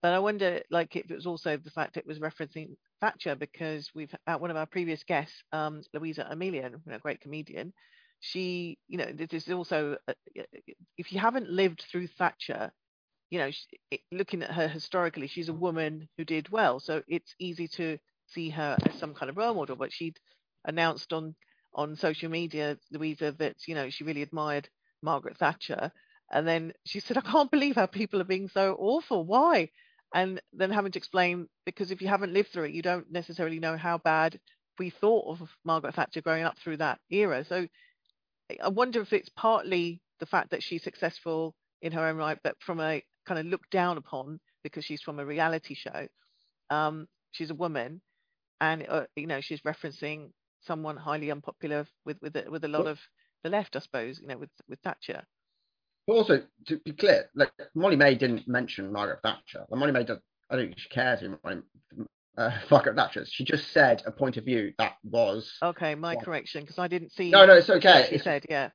But I wonder, like, if it was also the fact it was referencing Thatcher because we've uh, one of our previous guests, um, Luisa Omielan, a great comedian. She, you know, this is also uh, if you haven't lived through Thatcher, you know, she, looking at her historically, she's a woman who did well, so it's easy to see her as some kind of role model. But she'd announced on on social media, Louisa, that you know she really admired Margaret Thatcher, and then she said, "I can't believe how people are being so awful. Why?" And then having to explain because if you haven't lived through it, you don't necessarily know how bad we thought of Margaret Thatcher growing up through that era. So I wonder if it's partly the fact that she's successful in her own right, but from a kind of looked down upon because she's from a reality show. Um, she's a woman, and uh, you know she's referencing someone highly unpopular with with with a lot of the left, I suppose. You know, with with Thatcher. But also to be clear, like Molly-Mae didn't mention Margaret Thatcher. Like, Molly-Mae, does. I don't think she cares who uh, Margaret Thatcher. She just said a point of view that was. Okay, my correction, because I didn't see. No, no, it's okay. She it's, said, yeah.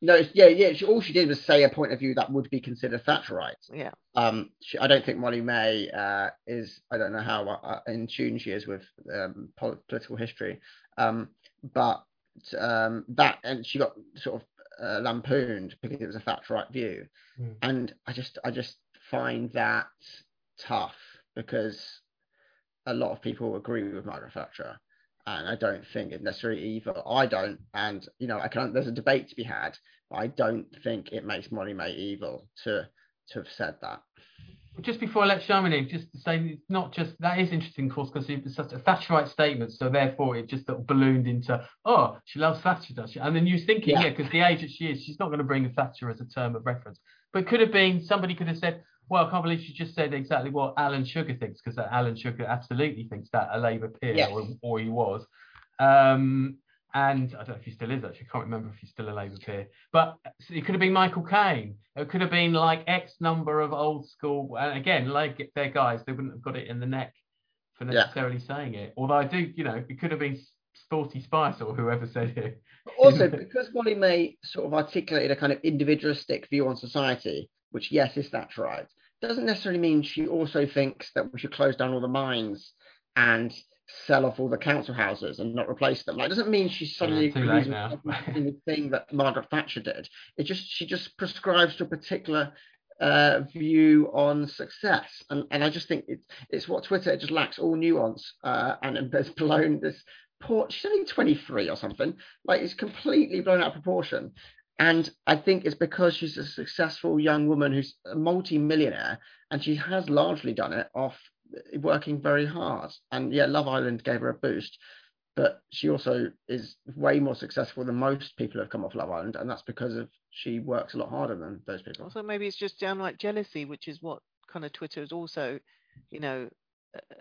No, yeah, yeah. She, all she did was say a point of view that would be considered Thatcherite. Yeah. Um, she, I don't think Molly-Mae uh, is. I don't know how uh, in tune she is with um, political history. Um, but um, that and she got sort of uh, lampooned because it was a Thatcherite view, mm. and I just I just find that tough because a lot of people agree with Margaret Thatcher and I don't think it's necessarily evil. I don't, and you know, I can. There's a debate to be had, but I don't think it makes Molly-Mae evil to to have said that. Just before I let Charmian in, just to say it's not just that is interesting, of course, because it's such a Thatcherite statement. So therefore, it just sort of ballooned into, oh, she loves Thatcher, does she? And then you're thinking, yeah, because yeah, the age that she is, she's not going to bring Thatcher as a term of reference. But it could have been somebody could have said, well, I can't believe she just said exactly what Alan Sugar thinks, because Alan Sugar absolutely thinks that a Labour peer, yes. or, or, he was. Um, and I don't know if he still is actually. I can't remember if he's still a Labour peer. But it could have been Michael Caine. It could have been like X number of old school. And again, like they're guys, they wouldn't have got it in the neck for Yeah. necessarily saying it. Although I do, you know, it could have been Sporty Spice or whoever said it. But also, because Molly-Mae sort of articulated a kind of individualistic view on society, which, yes, is that right, doesn't necessarily mean she also thinks that we should close down all the mines and sell off all the council houses and not replace them. Like, it doesn't mean she suddenly too agrees with every thing that Margaret Thatcher did. It just she just prescribes to a particular uh, view on success, and and I just think it's it's what Twitter it just lacks all nuance, uh, and and has blown this poor. She's only 23 or something. Like it's completely blown out of proportion. And I think it's because she's a successful young woman who's a multi-millionaire, and she has largely done it off working very hard. And yeah, Love Island gave her a boost, but she also is way more successful than most people who have come off Love Island, and that's because of she works a lot harder than those people. Also, maybe it's just downright jealousy, which is what kind of Twitter is also, you know,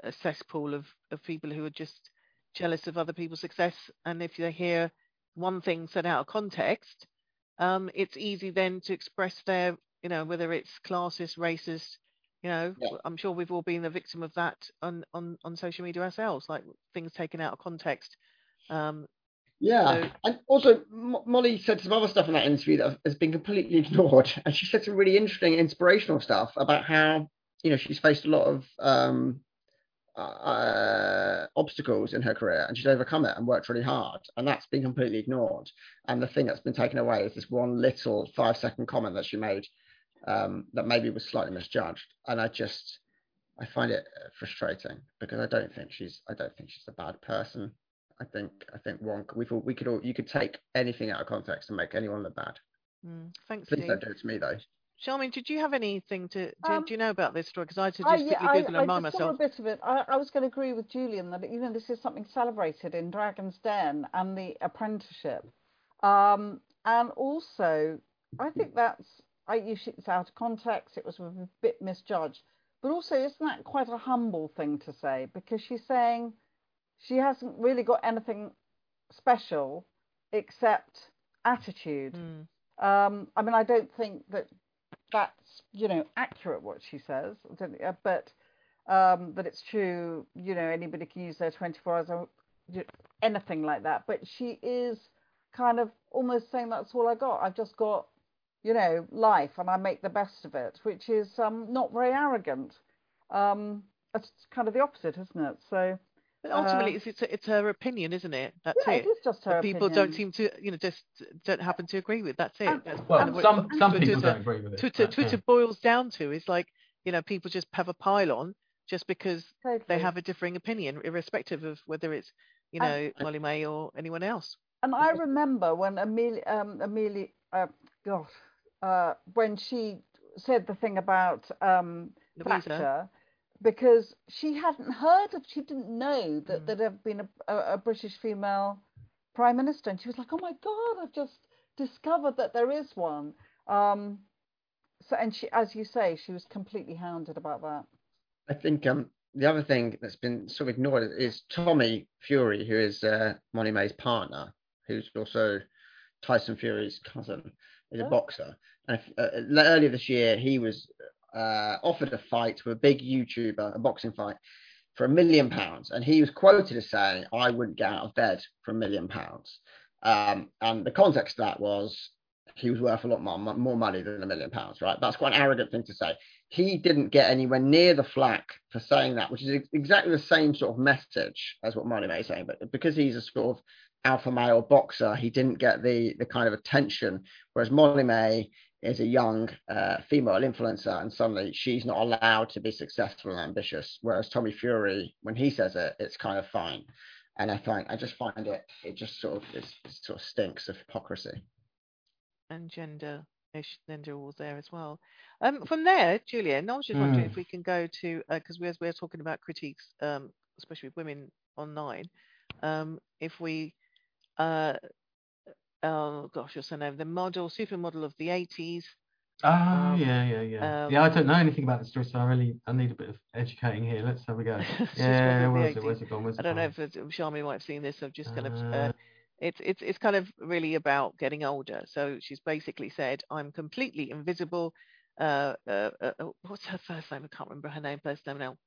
a- cesspool of, of people who are just jealous of other people's success. And if they hear one thing said out of context, um, it's easy then to express their, you know, whether it's classist, racist, you know, Yeah. I'm sure we've all been the victim of that on, on, on social media ourselves, like things taken out of context. Um, Yeah, So- and also Mo- Molly said some other stuff in that interview that has been completely ignored, and she said some really interesting, inspirational stuff about how you know she's faced a lot of um, uh, obstacles in her career, and she's overcome it and worked really hard, and that's been completely ignored. And the thing that's been taken away is this one little five-second comment that she made um, that maybe was slightly misjudged, and I just I find it frustrating because I don't think she's I don't think she's a bad person. I think I think one we thought we could all you could take anything out of context and make anyone look bad. mm, thanks, Please Steve. don't do it to me though. Charmian, did you have anything to, do, Um, do you know about this story? Because I had to I, just yeah, quickly I, Google I and remind just saw myself. a bit of it. I, I was going to agree with Julian that you know this is something celebrated in Dragons' Den and the apprenticeship, um, and also I think that's I it's out of context. It was a bit misjudged, but also isn't that quite a humble thing to say because she's saying she hasn't really got anything special except attitude. Mm. Um, I mean, I don't think that that's you know accurate what she says, I don't- uh, but um, that it's true. You know, anybody can use their 24 hours or y- anything like that. But she is kind of almost saying that's all I got. I've just got you know life, and I make the best of it, which is um, not very arrogant. Um, it's kind of the opposite, isn't it? So But ultimately, Uh, it's, it's it's her opinion, isn't it? That's yeah, it. it is just her That people don't seem to, you know, just don't happen to agree with. That's it. And- That's Well, kind some some Twitter- people don't agree with it. Twitter, but, yeah. Twitter boils down to is like, you know, people just have a pile on just because they have a differing opinion, irrespective of whether it's, you And- know, Molly-Mae or anyone else. And I remember when Amelia, um, Amelia, uh, God, uh, when she said the thing about um, Luisa. Thatcher, because she hadn't heard of, she didn't know that Mm. there had been a, a, a British female prime minister, and she was like, "Oh my God, I've just discovered that there is one." Um, so, and she, as you say, she was completely hounded about that. I think um the other thing that's been sort of ignored is Tommy Fury, who is uh, Molly-Mae's partner, who's also Tyson Fury's cousin, is a Oh. boxer. And if, uh, uh, earlier this year, he was uh, offered a fight with a big YouTuber, a boxing fight, for a million pounds, and he was quoted as saying, "I wouldn't get out of bed for a million pounds." Um, and the context of that was he was worth a lot more, more money than a million pounds, right? That's quite an arrogant thing to say he didn't get anywhere near the flack for saying that, which is ex- exactly the same sort of message as what Molly-Mae is saying. But because he's a sort of alpha male boxer, he didn't get the the kind of attention. Whereas Molly-Mae is a young uh, female influencer, and suddenly she's not allowed to be successful and ambitious. Whereas Tommy Fury, when he says it, it's kind of fine. And I find I just find it it just sort of it sort of stinks of hypocrisy. and gender ish gender wars there as well. Um, from there, Julian, I was just wondering if Mm. we can go to because we're we're talking about critiques, um, especially with women online. Um, if we, uh, oh gosh, what's her name? The model, supermodel of the eighties. Ah, Um, yeah, yeah, yeah. um, yeah, I don't know anything about the story, so I really I need a bit of educating here. Let's have a go. Yeah, where's it? Where's it gone? Where's I don't know gone? if it's, Charmy might have seen this. I've just kind of. Uh, Uh, it's it's it's kind of really about getting older. So she's basically said, "I'm completely invisible." Uh, uh, uh, uh, what's her first name? I can't remember her name, first name now.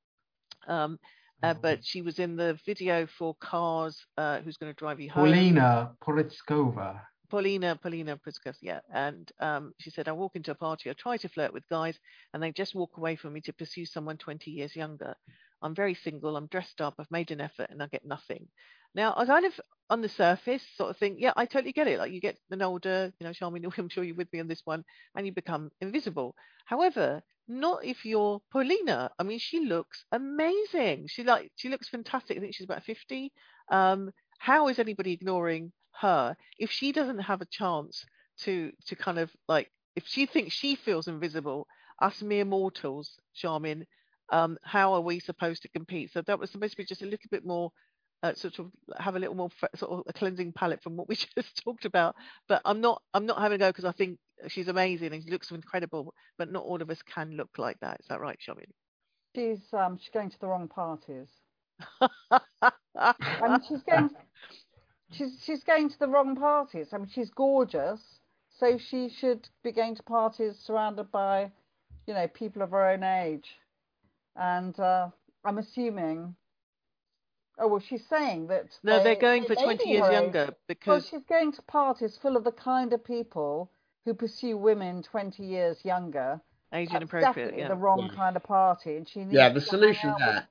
Um, uh, Oh. but she was in the video for Cars. Uh, who's going to drive you home? Paulina Porizkova. Paulina, Paulina Priskov, yeah. And um, she said, I walk into a party, I try to flirt with guys, and they just walk away from me to pursue someone 20 years younger. I'm very single, I'm dressed up, I've made an effort, and I get nothing. Now, I kind of, on the surface, sort of think, yeah, I totally get it. Like, you get an older, you know, Charmian, I'm sure you're with me on this one, and you become invisible. However, not if you're Paulina. I mean, she looks amazing. She like she looks fantastic. I think she's about 50. Um, how is anybody ignoring her if she doesn't have a chance to to kind of like if she thinks she feels invisible us mere mortals Charmian um how are we supposed to compete so that was supposed to be just a little bit more uh, sort of have a little more sort of a cleansing palette from what we just talked about but i'm not i'm not having a go because i think she's amazing and she looks incredible but not all of us can look like that is that right Charmian She's um she's going to the wrong parties. I mean, she's going. She's she's going to the wrong parties. I mean, she's gorgeous, so she should be going to parties surrounded by, you know, people of her own age, and uh, I'm assuming. Oh well, she's saying that. no they're going for 20 years her age. younger Well, because she's going to parties full of the kind of people who pursue women 20 years younger. age That's inappropriate definitely yeah the wrong Yeah. kind of party, and she needs Yeah, the hang solution out with there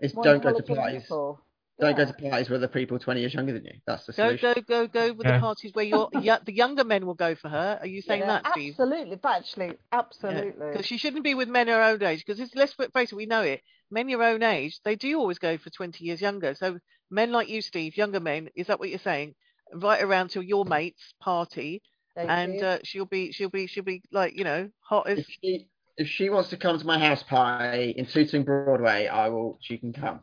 is don't go to parties. people. Don't go to parties with other people 20 years younger than you. That's the Go, solution. go, go, go with Yeah. the parties where you're, yeah, the younger men will go for her. Are you saying Yeah, that, Steve? Absolutely, actually, absolutely. Because she shouldn't be with men her own age. Because let's face it, we know it. Men your own age, they do always go for 20 years younger. So men like you, Steve, younger men, is that what you're saying? Right around to your mate's party, Thank and uh, she'll be, she'll be, she'll be like, you know, hot as. If she if she wants to come to my house party in Tooting Broadway, I will. She can come.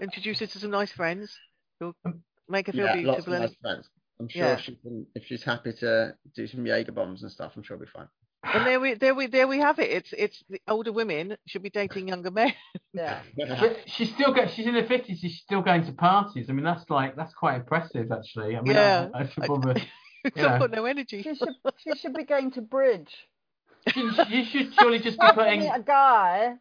Introduce her to some nice friends. Who'll um, make her feel Yeah, lots of beautiful. and- nice friends. I'm sure Yeah. she can. If she's happy to do some Jaeger bombs and stuff, I'm sure it'll be fine. And there we, there we, there we have it. It's, it's the older women should be dating younger men. yeah. But she's still go, she's in her fifties. She's still going to parties. I mean, that's like that's quite impressive, actually. I mean, Yeah. I, I should I- bother. She's Yeah. got no energy. She should she should be going to bridge. She, you should surely just be putting. a guy.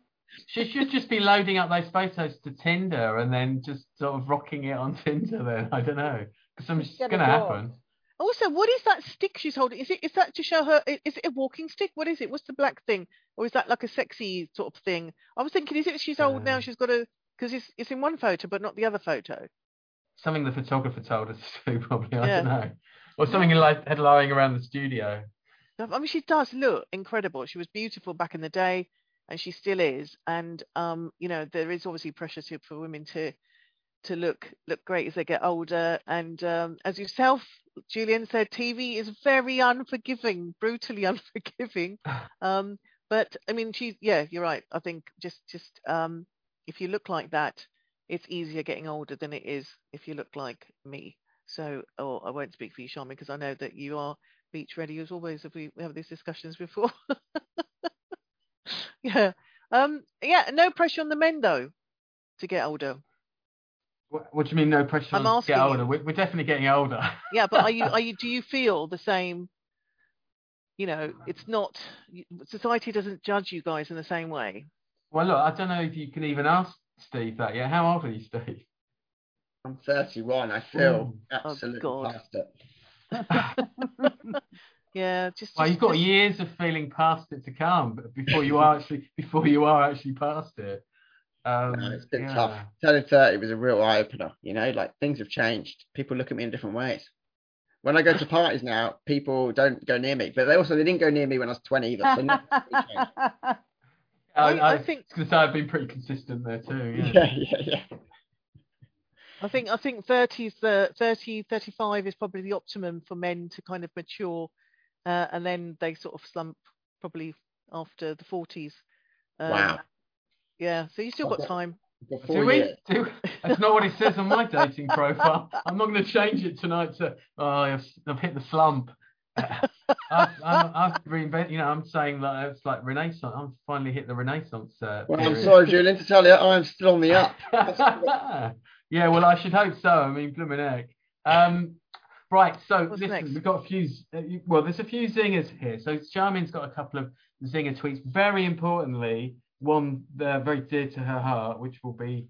She should just be loading up those photos to Tinder and then just sort of rocking it on Tinder. Then I don't know because something's Just get a going to happen. Also, what is that stick she's holding? Is it is that to show her? Is it a walking stick? What is it? What's the black thing? Or is that like a sexy sort of thing? I was thinking, is it she's old now? Uh. She's got a because it's it's in one photo but not the other photo. Something the photographer told us to do, probably. I Yeah. don't know. Or something like had lying around the studio. I mean, she does look incredible. She was beautiful back in the day, and she still is. And um, you know, there is obviously pressure to, for women to to look look great as they get older. And um, as yourself, Julian said, TV is very unforgiving, brutally unforgiving. Um, but I mean, she's yeah, you're right. I think just just um, if you look like that, it's easier getting older than it is if you look like me. So, or I won't speak for you, Sharma, because I know that you are beach ready as always. If we, we have these discussions before, yeah, um, yeah, no pressure on the men though to get older. What, what do you mean, no pressure I'm on us to get older? We're, we're definitely getting older. Yeah, but are you are you do you feel the same? You know, it's not society doesn't judge you guys in the same way. well, look, I don't know if you can even ask Steve that yet. How old are you, Steve? I'm 31. I feel Ooh. absolutely God. past it. Yeah, just, Well, just- you've got just- years of feeling past it to come b- before you are actually before you are actually past it. Um, No, it's been yeah. tough. Turning 30 was a real eye opener. You know, like things have changed. People look at me in different ways. When I go to parties now, people don't go near me, but they also they didn't go near me when I was 20 either. So nothing's really changed. I, I- I, I think- was I've been pretty consistent there too. Yeah. yeah, yeah, yeah. I think I think 30 is the 30 35 is probably the optimum for men to kind of mature, uh, and then they sort of slump probably after the 40s. Um, Wow. Yeah, so you still got time. Got Do we? years. Do, that's not what it says on my dating profile. I'm not going to change it tonight to oh I've, I've hit the slump. I've, I'm, I've reinvent. You know, I'm saying that it's like Renaissance. I'm finally hit the Renaissance. Uh, Well, I'm sorry, Julian, to tell you, I'm still on the up. yeah, well, I should hope so. I mean, blooming heck. Um, right, so What's listen, next? we've got a few. Uh, well, there's a few zingers here. So Charmian's got a couple of zinger tweets. Very importantly, one uh, very dear to her heart, which will be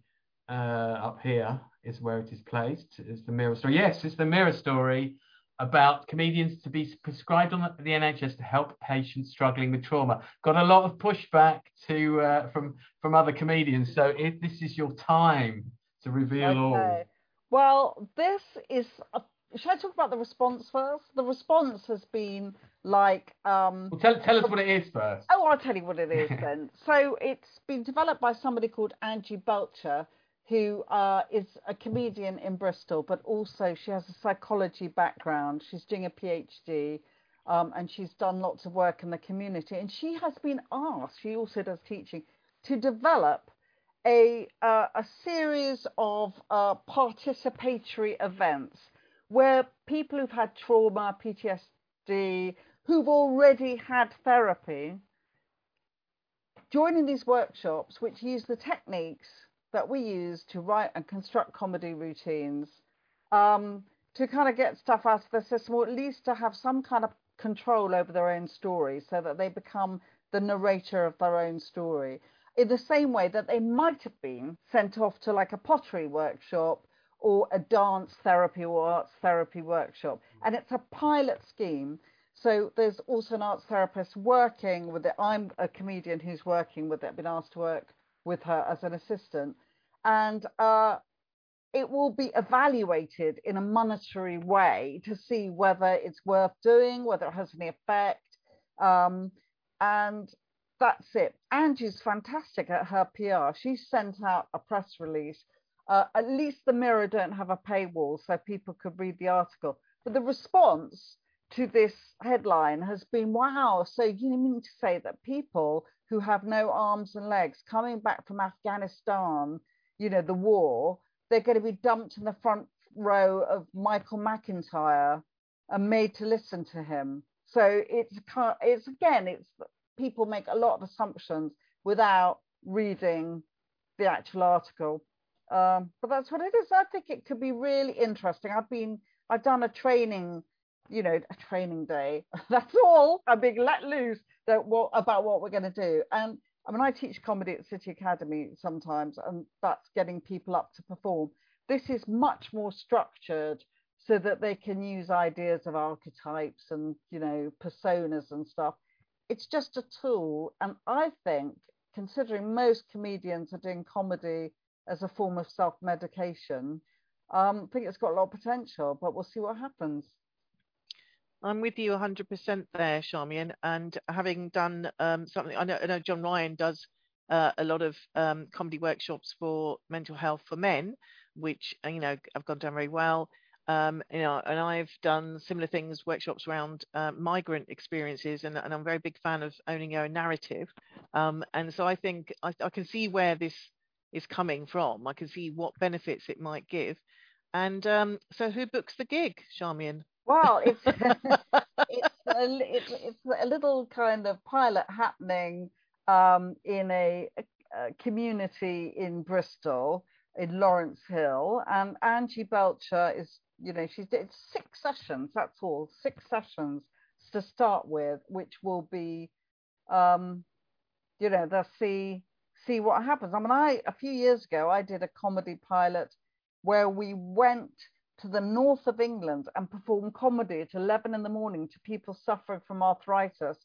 uh, up here is where it is placed. Is the mirror story? Yes, it's the mirror story about comedians to be prescribed on the, the NHS to help patients struggling with trauma. Got a lot of pushback to uh, from from other comedians. So if this is your time to reveal okay. all. Well, this is. A, should I talk about the response first? The response has been like. Um, well, tell tell us what it is first. Oh, I'll tell you what it is then. so it's been developed by somebody called Angie Belcher, who uh, is a comedian in Bristol, but also she has a psychology background. She's doing a PhD. Um, and she's done lots of work in the community. And she has been asked, she also does teaching, to develop a, uh, a series of uh, participatory events where people who've had trauma, PTSD, who've already had therapy, joining these workshops which use the techniques that we use to write and construct comedy routines um, to kind of get stuff out of the system, or at least to have some kind of control over their own story so that they become the narrator of their own story. In the same way that they might have been sent off to like a pottery workshop or a dance therapy or arts therapy workshop. And it's a pilot scheme. So there's also an arts therapist working with it. I'm a comedian who's working with it, been asked to work with her as an assistant. And uh, it will be evaluated in a monetary way to see whether it's worth doing, whether it has any effect. Um, and that's it. Angie's fantastic at her PR. She sent out a press release. Uh, at least the Mirror don't have a paywall, so people could read the article. But the response to this headline has been, "Wow!" So you mean to say that people who have no arms and legs coming back from Afghanistan, you know, the war, they're going to be dumped in the front row of Michael McIntyre and made to listen to him. So it's it's again, it's people make a lot of assumptions without reading the actual article. Um, but that's what it is. I think it could be really interesting. I've been, I've done a training, you know, a training day. that's all. I'm being let loose that what about what we're going to do. And I mean, I teach comedy at City Academy sometimes, and that's getting people up to perform. This is much more structured so that they can use ideas of archetypes and you know personas and stuff it's just a tool. And I think, considering most comedians are doing comedy as a form of self medication, um, I think it's got a lot of potential, but we'll see what happens. I'm with you 100% there, Charmian. And having done um, something, I know, I know, John Ryan does uh, a lot of um, comedy workshops for mental health for men, which uh, you know have gone down very well. Um, you know, and I've done similar things, workshops around uh, migrant experiences, and, and, I'm a very big fan of owning your own narrative. Um, and so I think I, I, can see where this is coming from. I can see what benefits it might give. And um, so, who books the gig, Charmian? Well, it's it's, a, it's, it's a little kind of pilot happening um, in a, a community in Bristol in Lawrence Hill, and Angie Belcher is you know, she did six sessions, that's all, six sessions to start with, which will be, um, you know, they'll see see what happens. I mean, I a few years ago I did a comedy pilot where we went to the north of England and performed comedy at 11 in the morning to people suffering from arthritis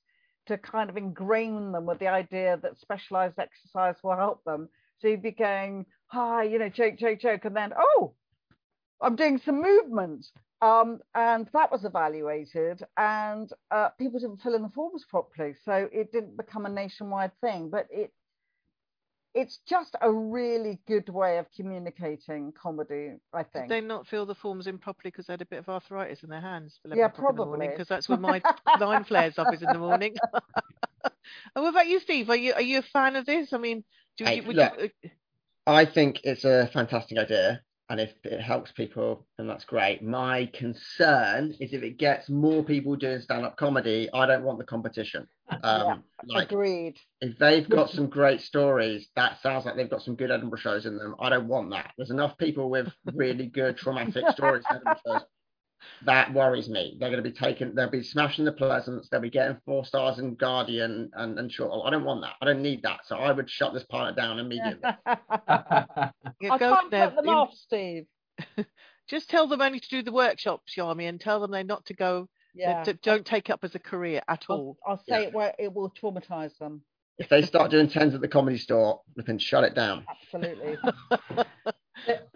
to kind of ingrain them with the idea that specialized exercise will help them. So you'd be going, hi, you know, choke, choke, choke, and then, oh, I'm doing some movement. Um, and that was evaluated, and uh, people didn't fill in the forms properly, so it didn't become a nationwide thing. But it it's just a really good way of communicating comedy, I think. Did they not fill the forms in properly because they had a bit of arthritis in their hands? Yeah, probably. Because that's when my line flares up is in the morning. and what about you, Steve? Are you are you a fan of this? I mean, do you, look, you, uh, I think it's a fantastic idea and if it helps people, then that's great. My concern is if it gets more people doing stand-up comedy, I don't want the competition. Um, yeah, like, agreed. If they've got some great stories, that sounds like they've got some good Edinburgh shows in them. I don't want that. There's enough people with really good traumatic stories in Edinburgh shows. That worries me. They're going to be taking, they'll be smashing the Pleasance, they'll be getting four stars in Guardian and, and sure. I don't want that. I don't need that. So I would shut this pilot down immediately. I can't try there. cut them off, Steve. Just tell them only to do the workshops, Charmy, and tell them they're not to go. Yeah. that don't take up as a career at I'll, all. I'll say it where it will traumatize them. If they start doing tens at the comedy store, we can shut it down. Absolutely.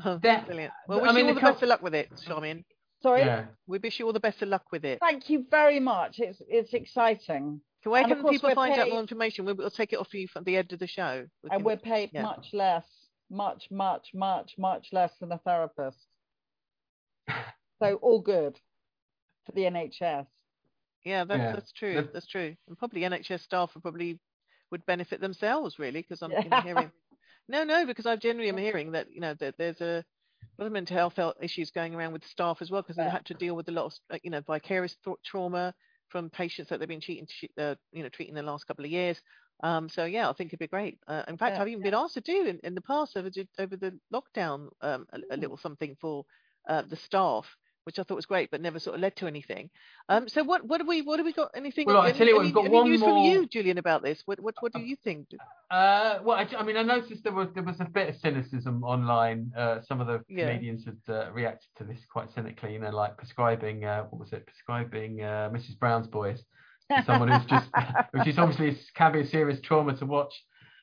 Oh, That- Brilliant. Well, I wish mean, you all the the best co- of luck with it, Charmy. Sorry. Yeah. We wish you all the best of luck with it. Thank you very much. It's it's exciting, So where And can people we're find out more information? We'll, we'll take it off you at the end of the show. We and can- we're paid yeah. much less, much, much, much, much less than a therapist. So all good for the NHS. Yeah, that's Yeah. that's true. That- That's true. And probably NHS staff would probably would benefit themselves really because I'm you know, Yeah. hearing. No, no, because I generally am hearing that you know that there's a lot of mental health issues going around with staff as well because they had to deal with a lot of you know vicarious th- trauma from patients that they've been treating uh, you know treating the last couple of years. Um, so yeah, I think it'd be great. Uh, in fact, Yeah, I've even been asked to do in, in the past over the, over the lockdown um, a, a Mm. little something for uh, the staff, which I thought was great, but never sort of led to anything. Um, so what what do we what do we got anything? Well, I tell you what, any, we've got any one news from you, Julian, about this. What what what do you think? Uh, well, I, I mean, I noticed there was there was a bit of cynicism online. Uh, some of the Yeah. comedians had uh, reacted to this quite cynically, you know, like prescribing uh, what was it? Prescribing uh, Mrs. Brown's Boys to someone who's just, which is obviously can be a serious trauma to watch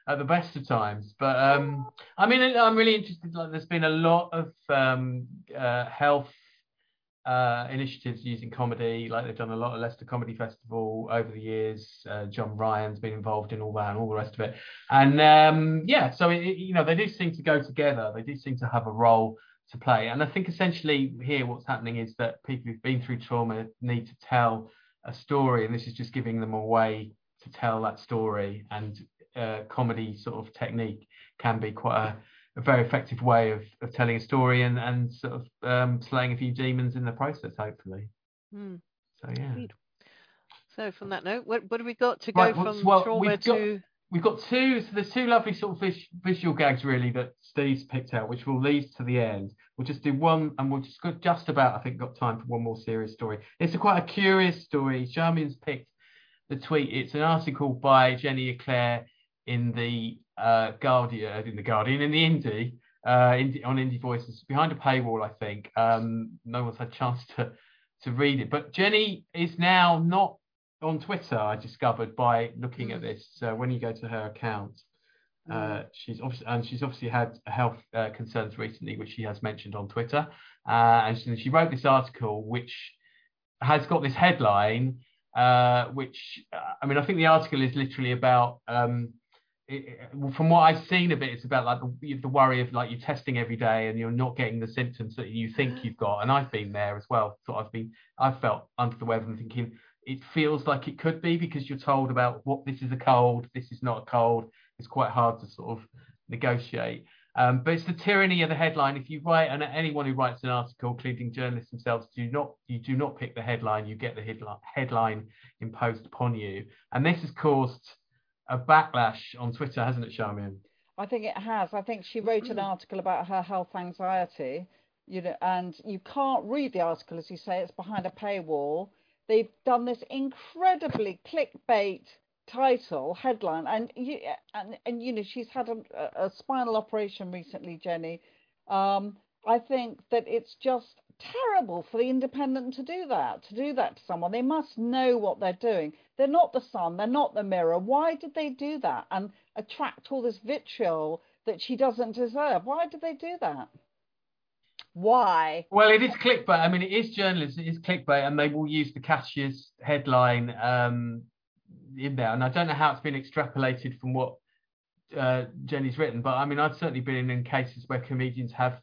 at the best of times. But um, I mean, I'm really interested. Like, there's been a lot of um, uh, health uh, initiatives using comedy. Like they've done a lot of Leicester Comedy Festival over the years. Uh, John Ryan's been involved in all that and all the rest of it. And um, yeah, so it, you know they do seem to go together. They do seem to have a role to play. And I think essentially here what's happening is that people who've been through trauma need to tell a story, and this is just giving them a way to tell that story. And uh, comedy sort of technique can be quite a a very effective way of, of telling a story and, and sort of um, slaying a few demons in the process, hopefully. Hmm. So yeah, Indeed. So from that note, what what have we got to Right, go well, from well, trauma we've got- to? we've got two. So there's two lovely sort of vis- visual gags really that Steve's picked out, which we'll lead to the end. We'll just do one, and we'll just got just about I think got time for one more serious story. It's a quite a curious story. Charmian's picked the tweet. It's an article by Jenny Eclair in the uh, Guardian, in the Guardian, in the Indie, uh, Indie, on Indie Voices, behind a paywall, I think. Um, no one's had a chance to to read it, but Jenny is now not on Twitter. I discovered by looking at this. So when you go to her account, uh, she's obviously and she's obviously had health uh, concerns recently, which she has mentioned on Twitter. Uh, and she, she wrote this article, which has got this headline, uh, which uh, I mean, I think the article is literally about. Um, it, from what I've seen of it, it's about like the, the worry of like you're testing every day and you're not getting the symptoms that you think you've got. And I've been there as well. So I've been, I've felt under the weather and thinking it feels like it could be because you're told about what this is a cold, this is not a cold. It's quite hard to sort of negotiate. Um, but it's the tyranny of the headline. If you write, and anyone who writes an article, including journalists themselves, do not you do not pick the headline. You get the headline imposed upon you, and this has caused a backlash on Twitter, hasn't it, Charmian? I think it has. I think she wrote an article about her health anxiety, you know, and you can't read the article as you say, it's behind a paywall. They've done this incredibly clickbait title headline, and you and, and you know she's had a, a spinal operation recently, Jenny. Um, I think that it's just terrible for the Independent to do that, to do that to someone. They must know what they're doing. They're not the Sun, they're not the Mirror. Why did they do that and attract all this vitriol that she doesn't deserve? Why did they do that? Why? Well, it is clickbait. I mean, it is journalism. It is clickbait, and they will use the catchiest headline um, in there. And I don't know how it's been extrapolated from what uh, Jenny's written, but I mean, I've certainly been in cases where comedians have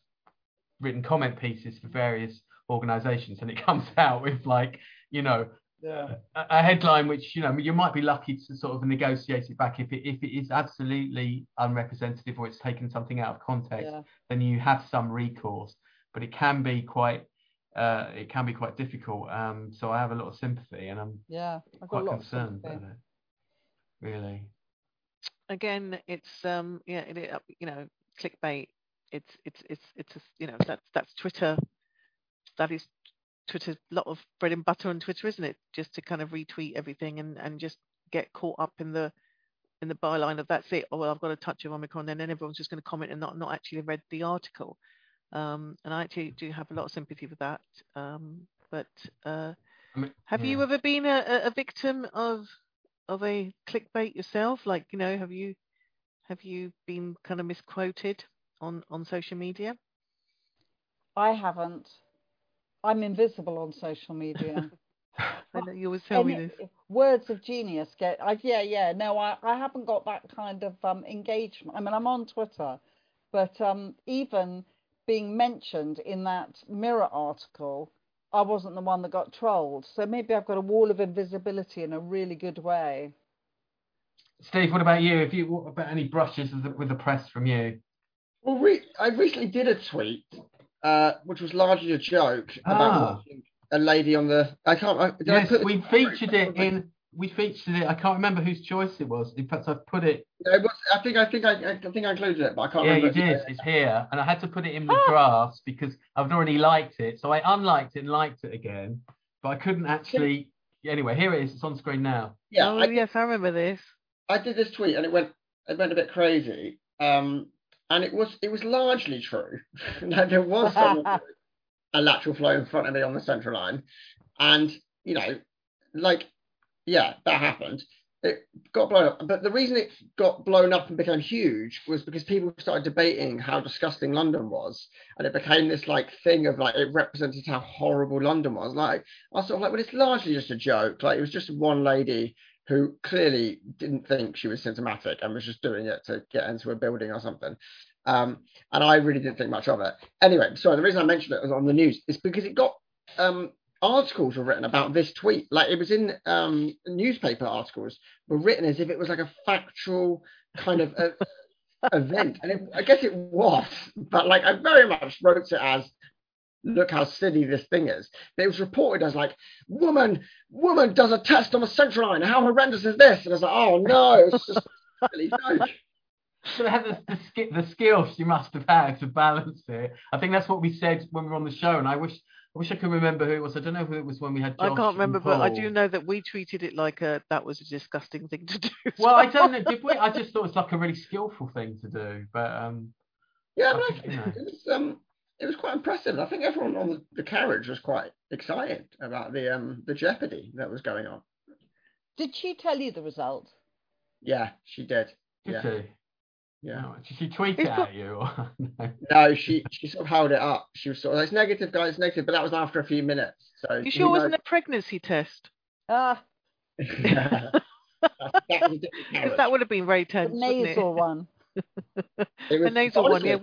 written comment pieces for various organisations, and it comes out with like, you know, Yeah. a, a headline which you know you might be lucky to sort of negotiate it back if it if it is absolutely unrepresentative or it's taken something out of context Yeah. then you have some recourse but it can be quite uh it can be quite difficult um so i have a lot of sympathy and i'm Yeah. I've quite lot concerned about it really again, it's um yeah, it, it, uh, you know, clickbait. It's it's it's it's a, you know that's that's Twitter. That is Twitter's lot of bread and butter on Twitter, isn't it? Just to kind of retweet everything and and just get caught up in the in the byline of that's it. Oh well, I've got a touch of Omicron, and then everyone's just going to comment and not not actually read the article. Um, and I actually do have a lot of sympathy for that. Um, but uh, I mean, have you ever been a, a- a victim of of a clickbait yourself? Like you know, have you have you been kind of misquoted on on social media? I haven't. I'm invisible on social media. I know you always tell me this. words of genius get I, yeah yeah no I, I haven't got that kind of um engagement i mean i'm on twitter but um even being mentioned in that mirror article i wasn't the one that got trolled so maybe i've got a wall of invisibility in a really good way Steve, what about you? Have you what about any brushes with the, with the press from you? Well, re- I recently did a tweet, uh, which was largely a joke about Ah. watching a lady on the. I can't. I, did I Yes, put we featured it in. We featured it. I can't remember whose choice it was. In fact, I've put it. No, it was, I think I think I, I think I included it, but I can't Yeah, remember. you if- did. It's here, and I had to put it in the drafts because I've already liked it. So I unliked it and liked it again, but I couldn't actually. Anyway, here it is. It's on screen now. Yeah, oh I, yes, I remember this. I did this tweet and it went it went a bit crazy. Um, and it was it was largely true. Now, there was a lateral flow in front of me on the central line, and you know, like, yeah, that happened. It got blown up, but the reason it got blown up and became huge was because people started debating how disgusting London was, and it became this like thing of like it represented how horrible London was. Like I was sort of like, well, it's largely just a joke. Like it was just one lady who clearly didn't think she was symptomatic and was just doing it to get into a building or something. Um, and I really didn't think much of it. Anyway, so the reason I mentioned it was on the news is because it got um, articles were written about this tweet. Like it was in um, newspaper articles were written as if it was like a factual kind of a, event. And it, I guess it was, but like I very much wrote it as look how silly this thing is. But it was reported as like, woman, woman does a test on a central line. How horrendous is this? And I was like, oh no, it's just a silly joke. So they had the, the, the skills you must have had to balance it. I think that's what we said when we were on the show, and I wish I wish I could remember who it was. I don't know who it was when we had. I can't remember, but I do know that we treated it like a that was a disgusting thing to do. as Well, I don't know. Did we? I just thought it was like a really skillful thing to do, but um, Yeah, I but I think, think you know. it was um it was quite impressive. I think everyone on the, the carriage was quite excited about the um the jeopardy that was going on. did she tell you the result Yeah, she did. did Yeah, she? yeah. No, Did she tweet it at you? No. No, she she sort of held it up. She was sort of like, it's negative, guys, it's negative. But that was after a few minutes. So You sure it wasn't knows? a pregnancy test? ah that, that was a different Because that would have been very tense. wouldn't it? nasal one It The was- nasal one, yeah.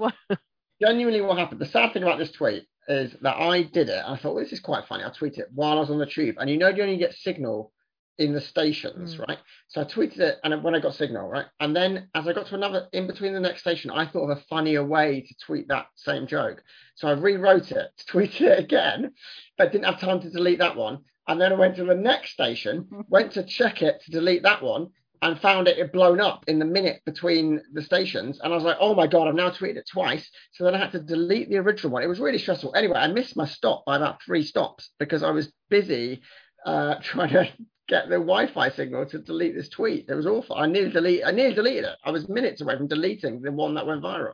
Genuinely what happened. The sad thing about this tweet is that I did it. I thought, well, this is quite funny. I tweeted it while I was on the tube. And you know, you only get signal in the stations, Mm. right? So I tweeted it, and when I got signal, right, and then as I got to another in between the next station, I thought of a funnier way to tweet that same joke. So I rewrote it, tweeted it again, but didn't have time to delete that one. And then I went to the next station, went to check it to delete that one, and found it had blown up in the minute between the stations. And I was like, oh my God, I've now tweeted it twice. So then I had to delete the original one. It was really stressful. Anyway, I missed my stop by about three stops because I was busy uh, trying to get the Wi-Fi signal to delete this tweet. It was awful. I nearly delete. I nearly deleted it. I was minutes away from deleting the one that went viral.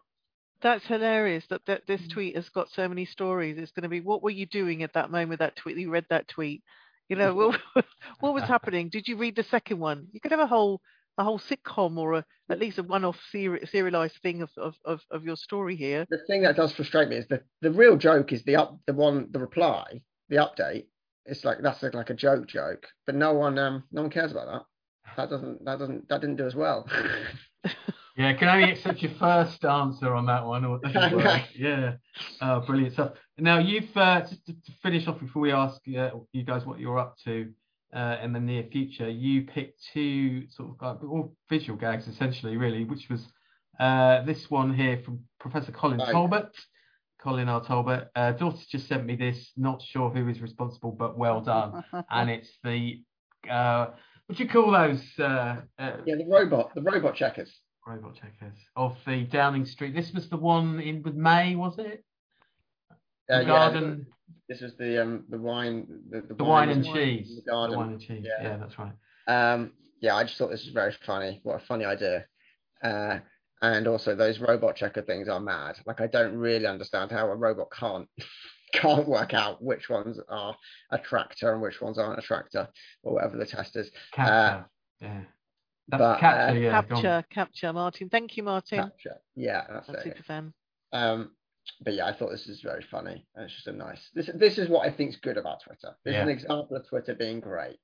That's hilarious that, that this tweet has got so many stories. It's going to be what were you doing at that moment that tweet? You read that tweet. You know, what, what was happening? Did you read the second one? You could have a whole a whole sitcom or a, at least a one-off seri- serialized thing of, of, of, of your story here. The thing that does frustrate me is that the real joke is the up, the one, the reply, the update. It's like that's like a joke joke, but no one, um, no one cares about that. That doesn't, that doesn't, that didn't do as well. Yeah, can only accept your first answer on that one. Or, yeah, uh, brilliant stuff. Now you've uh, just to, to finish off before we ask uh, you guys what you're up to uh, in the near future. You picked two sort of uh, all visual gags essentially, really, which was uh, this one here from Professor Colin Right. Talbot. Colin R. Talbot. Uh, daughter just sent me this. Not sure who is responsible, but well done. and it's the uh, what do you call those uh, uh, yeah, the robot, the robot checkers. Robot checkers of the Downing Street? This was the one in with May, was it? Uh, The yeah, garden, This was the um, the wine, the, the, the wine and in cheese. the The wine and cheese. Yeah. Yeah, that's right. Um, yeah, I just thought this was very funny. What a funny idea. Uh, and also those robot checker things are mad. Like I don't really understand how a robot can't can't work out which ones are a tractor and which ones aren't a tractor or whatever the test is. Captcha. yeah. That's but, captcha, uh, yeah. captcha, captcha, Martin. Thank you, Martin. Captcha. Yeah, that's I'm a it. super fan. Um, but yeah, I thought this is very funny. And it's just a nice. This this is what I think is good about Twitter. This is an example of Twitter being great.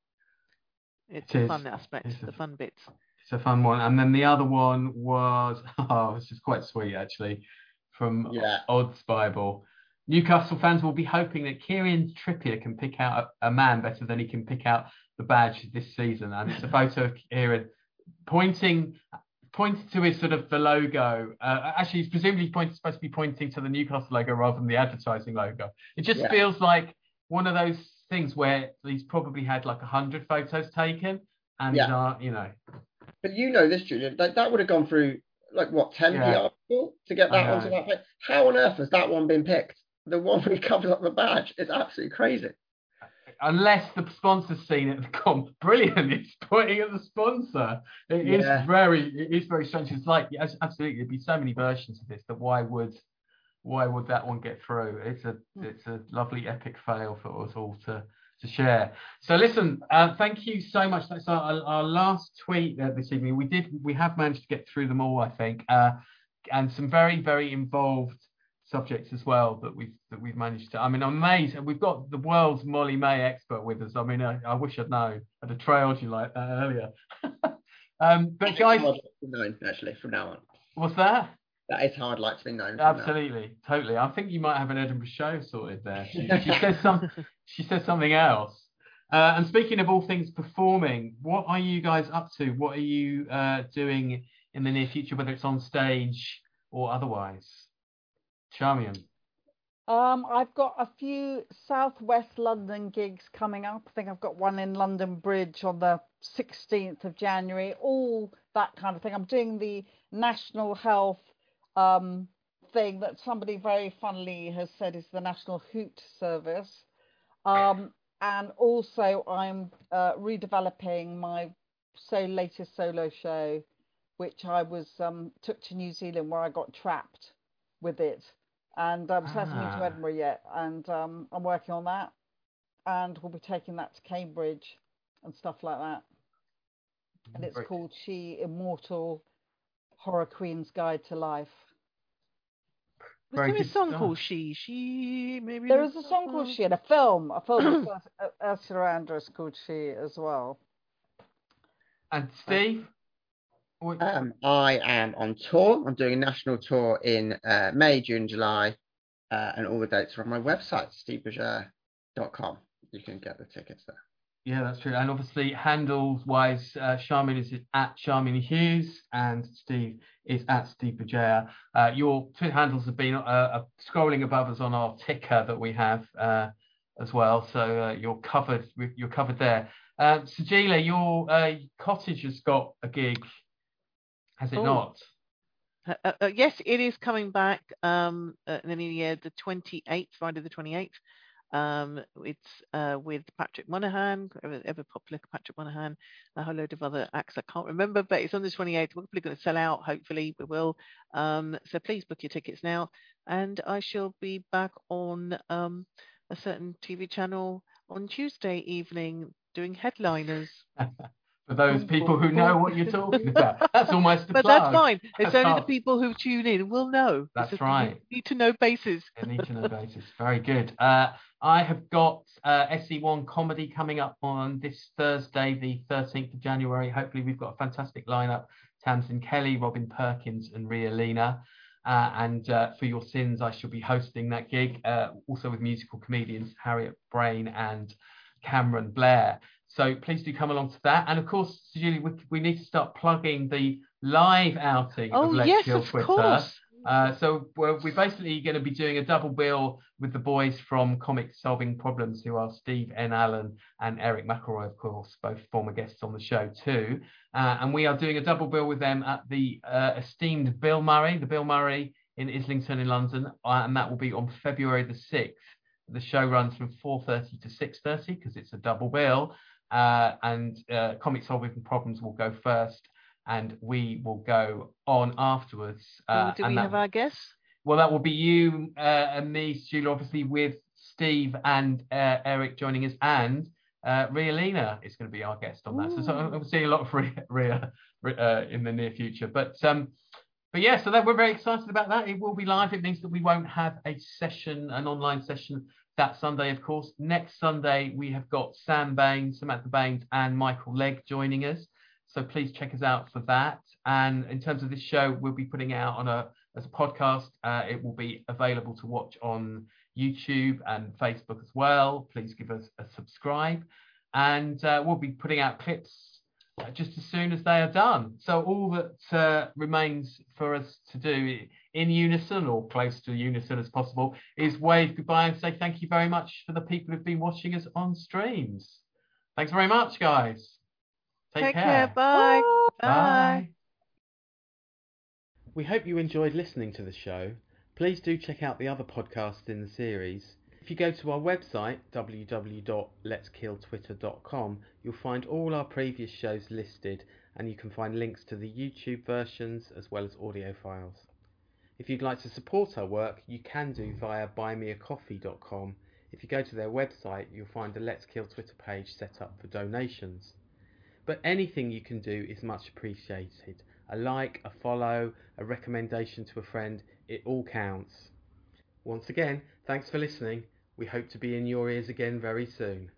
It's It the is. fun aspect, It's a- the fun bits. It's a fun one. And then the other one was, oh, this is quite sweet actually, from Yeah. Odds Bible. Newcastle fans will be hoping that Kieran Trippier can pick out a, a man better than he can pick out the badge this season. And it's a photo of Kieran pointing pointing to his sort of the logo. Uh, actually, he's presumably point, supposed to be pointing to the Newcastle logo rather than the advertising logo. It just Yeah. feels like one of those things where he's probably had like a hundred photos taken, and Yeah. he's not, you know, But you know this, Julian. That that would have gone through like what ten Yeah. PR people to get that onto that page. How on earth has that one been picked? The one he covers up the badge. It's absolutely crazy. Unless the sponsor's seen it, they've brilliant. It's pointing at the sponsor. It is Yeah. very, it is very strange. It's like yes, absolutely. There'd be so many versions of this that why would, why would that one get through? It's a, it's a lovely epic fail for us all to to share. So listen, uh, thank you so much. That's our, our last tweet uh, this evening. We did, we have managed to get through them all, I think, uh, and some very, very involved subjects as well that we've that we've managed to. I mean, I'm amazed. and We've got the world's Molly-Mae expert with us. I mean, I, I wish I'd known. I'd have trailed you like that earlier. um, but guys, Hard light to be known, actually, from now on. what's that? That is hard like to be known. Absolutely, totally. I think you might have an Edinburgh show sorted there. She, she says some. She says something else. Uh, and speaking of all things performing, what are you guys up to? What are you uh, doing in the near future, whether it's on stage or otherwise? Charmian. Um, I've got a few Southwest London gigs coming up. I think I've got one in London Bridge on the 16th of January, all that kind of thing. I'm doing the National Health um, thing that somebody very funnily has said is the National Hoot Service. Um, and also, I'm uh, redeveloping my so latest solo show, which I was um, took to New Zealand where I got trapped with it and um, so I hasn't been Ah. to Edinburgh yet, and um, I'm working on that, and we'll be taking that to Cambridge and stuff like that. And it's Great. called She Immortal Horror Queen's Guide to Life. Was Very there a song stuff. called She? She maybe. There's a song called. She and a film, a film with Urs- Ursula Andress called She as well. And Steve? Um, I am on tour. I'm doing a national tour in uh, May, June, July, uh, and all the dates are on my website, stevebugeja.com. You can get the tickets there. Yeah, that's true. And obviously, handles wise, uh, Charmian is at Charmian Hughes and Steve is at Steve Bugeja. Uh, your two handles have been uh, uh, scrolling above us on our ticker that we have uh, as well. So uh, you're covered. You're covered there. Uh, Sajeela, your uh, cottage has got a gig, has it Oh. not? Uh, uh, uh, yes, it is coming back um, uh, in the new year, the 28th, Friday the 28th. Um, it's uh, with Patrick Monahan, ever, ever popular Patrick Monahan, a whole load of other acts I can't remember, but it's on the 28th. We're probably going to sell out, hopefully, we will. Um, so please book your tickets now. And I shall be back on um, a certain TV channel on Tuesday evening doing headliners. For those people who know what you're talking about. That's almost a But plug. that's fine. It's That's only the people who tune in will know. That's just right. Need to know basis. a need to know basis. Very good. Uh, I have got uh, SE1 comedy coming up on this Thursday, the 13th of January. Hopefully, we've got a fantastic lineup Tamsin Kelly, Robin Perkins, and Ria Lena. Uh, and uh, for your sins, I shall be hosting that gig, uh, also with musical comedians Harriet Brain and Cameron Blair. So please do come along to that. And of course, Julie, we, we need to start plugging the live outing of Oh, Let's yes, Kill of Twitter. course. Uh, so we're, we're basically going to be doing a double bill with the boys from Comic Solving Problems, who are Steve N. Allen and Eric McElroy, of course, both former guests on the show too. Uh, and we are doing a double bill with them at the uh, esteemed Bill Murray, the Bill Murray in Islington in London, uh, and that will be on February the 6th. The show runs from 4.30 to 6.30 because it's a double bill. Uh, and uh, Comic Solving Problems will go first, and we will go on afterwards. Uh, do we have our guests? well, that will be you uh, and me, Stu, obviously with Steve and uh, Eric joining us, and uh, Ria Lena is going to be our guest on that. So, so Ooh. we'll see a lot of Ria, Ria uh, in the near future. But um, but yeah, so that we're very excited about that. It will be live. It means that we won't have a session, an online session that Sunday, of course. Next Sunday we have got Sam Baines, Samantha Baines, and Michael Legg joining us. So please check us out for that. And in terms of this show, we'll be putting out on a as a podcast. Uh, it will be available to watch on YouTube and Facebook as well. Please give us a subscribe, and uh, we'll be putting out clips uh, just as soon as they are done. So all that uh, remains for us to do in unison or close to unison as possible is wave goodbye and say thank you very much for the people who've been watching us on streams. Thanks very much, guys. Take, Take care. Bye. Bye. Bye. We hope you enjoyed listening to the show. Please do check out the other podcasts in the series. If you go to our website, www.letskilltwitter.com, you'll find all our previous shows listed and you can find links to the YouTube versions as well as audio files. If you'd like to support our work, you can do via buymeacoffee.com. If you go to their website, you'll find a Let's Kill Twitter page set up for donations. But anything you can do is much appreciated. A like, a follow, a recommendation to a friend, it all counts. Once again, thanks for listening. We hope to be in your ears again very soon.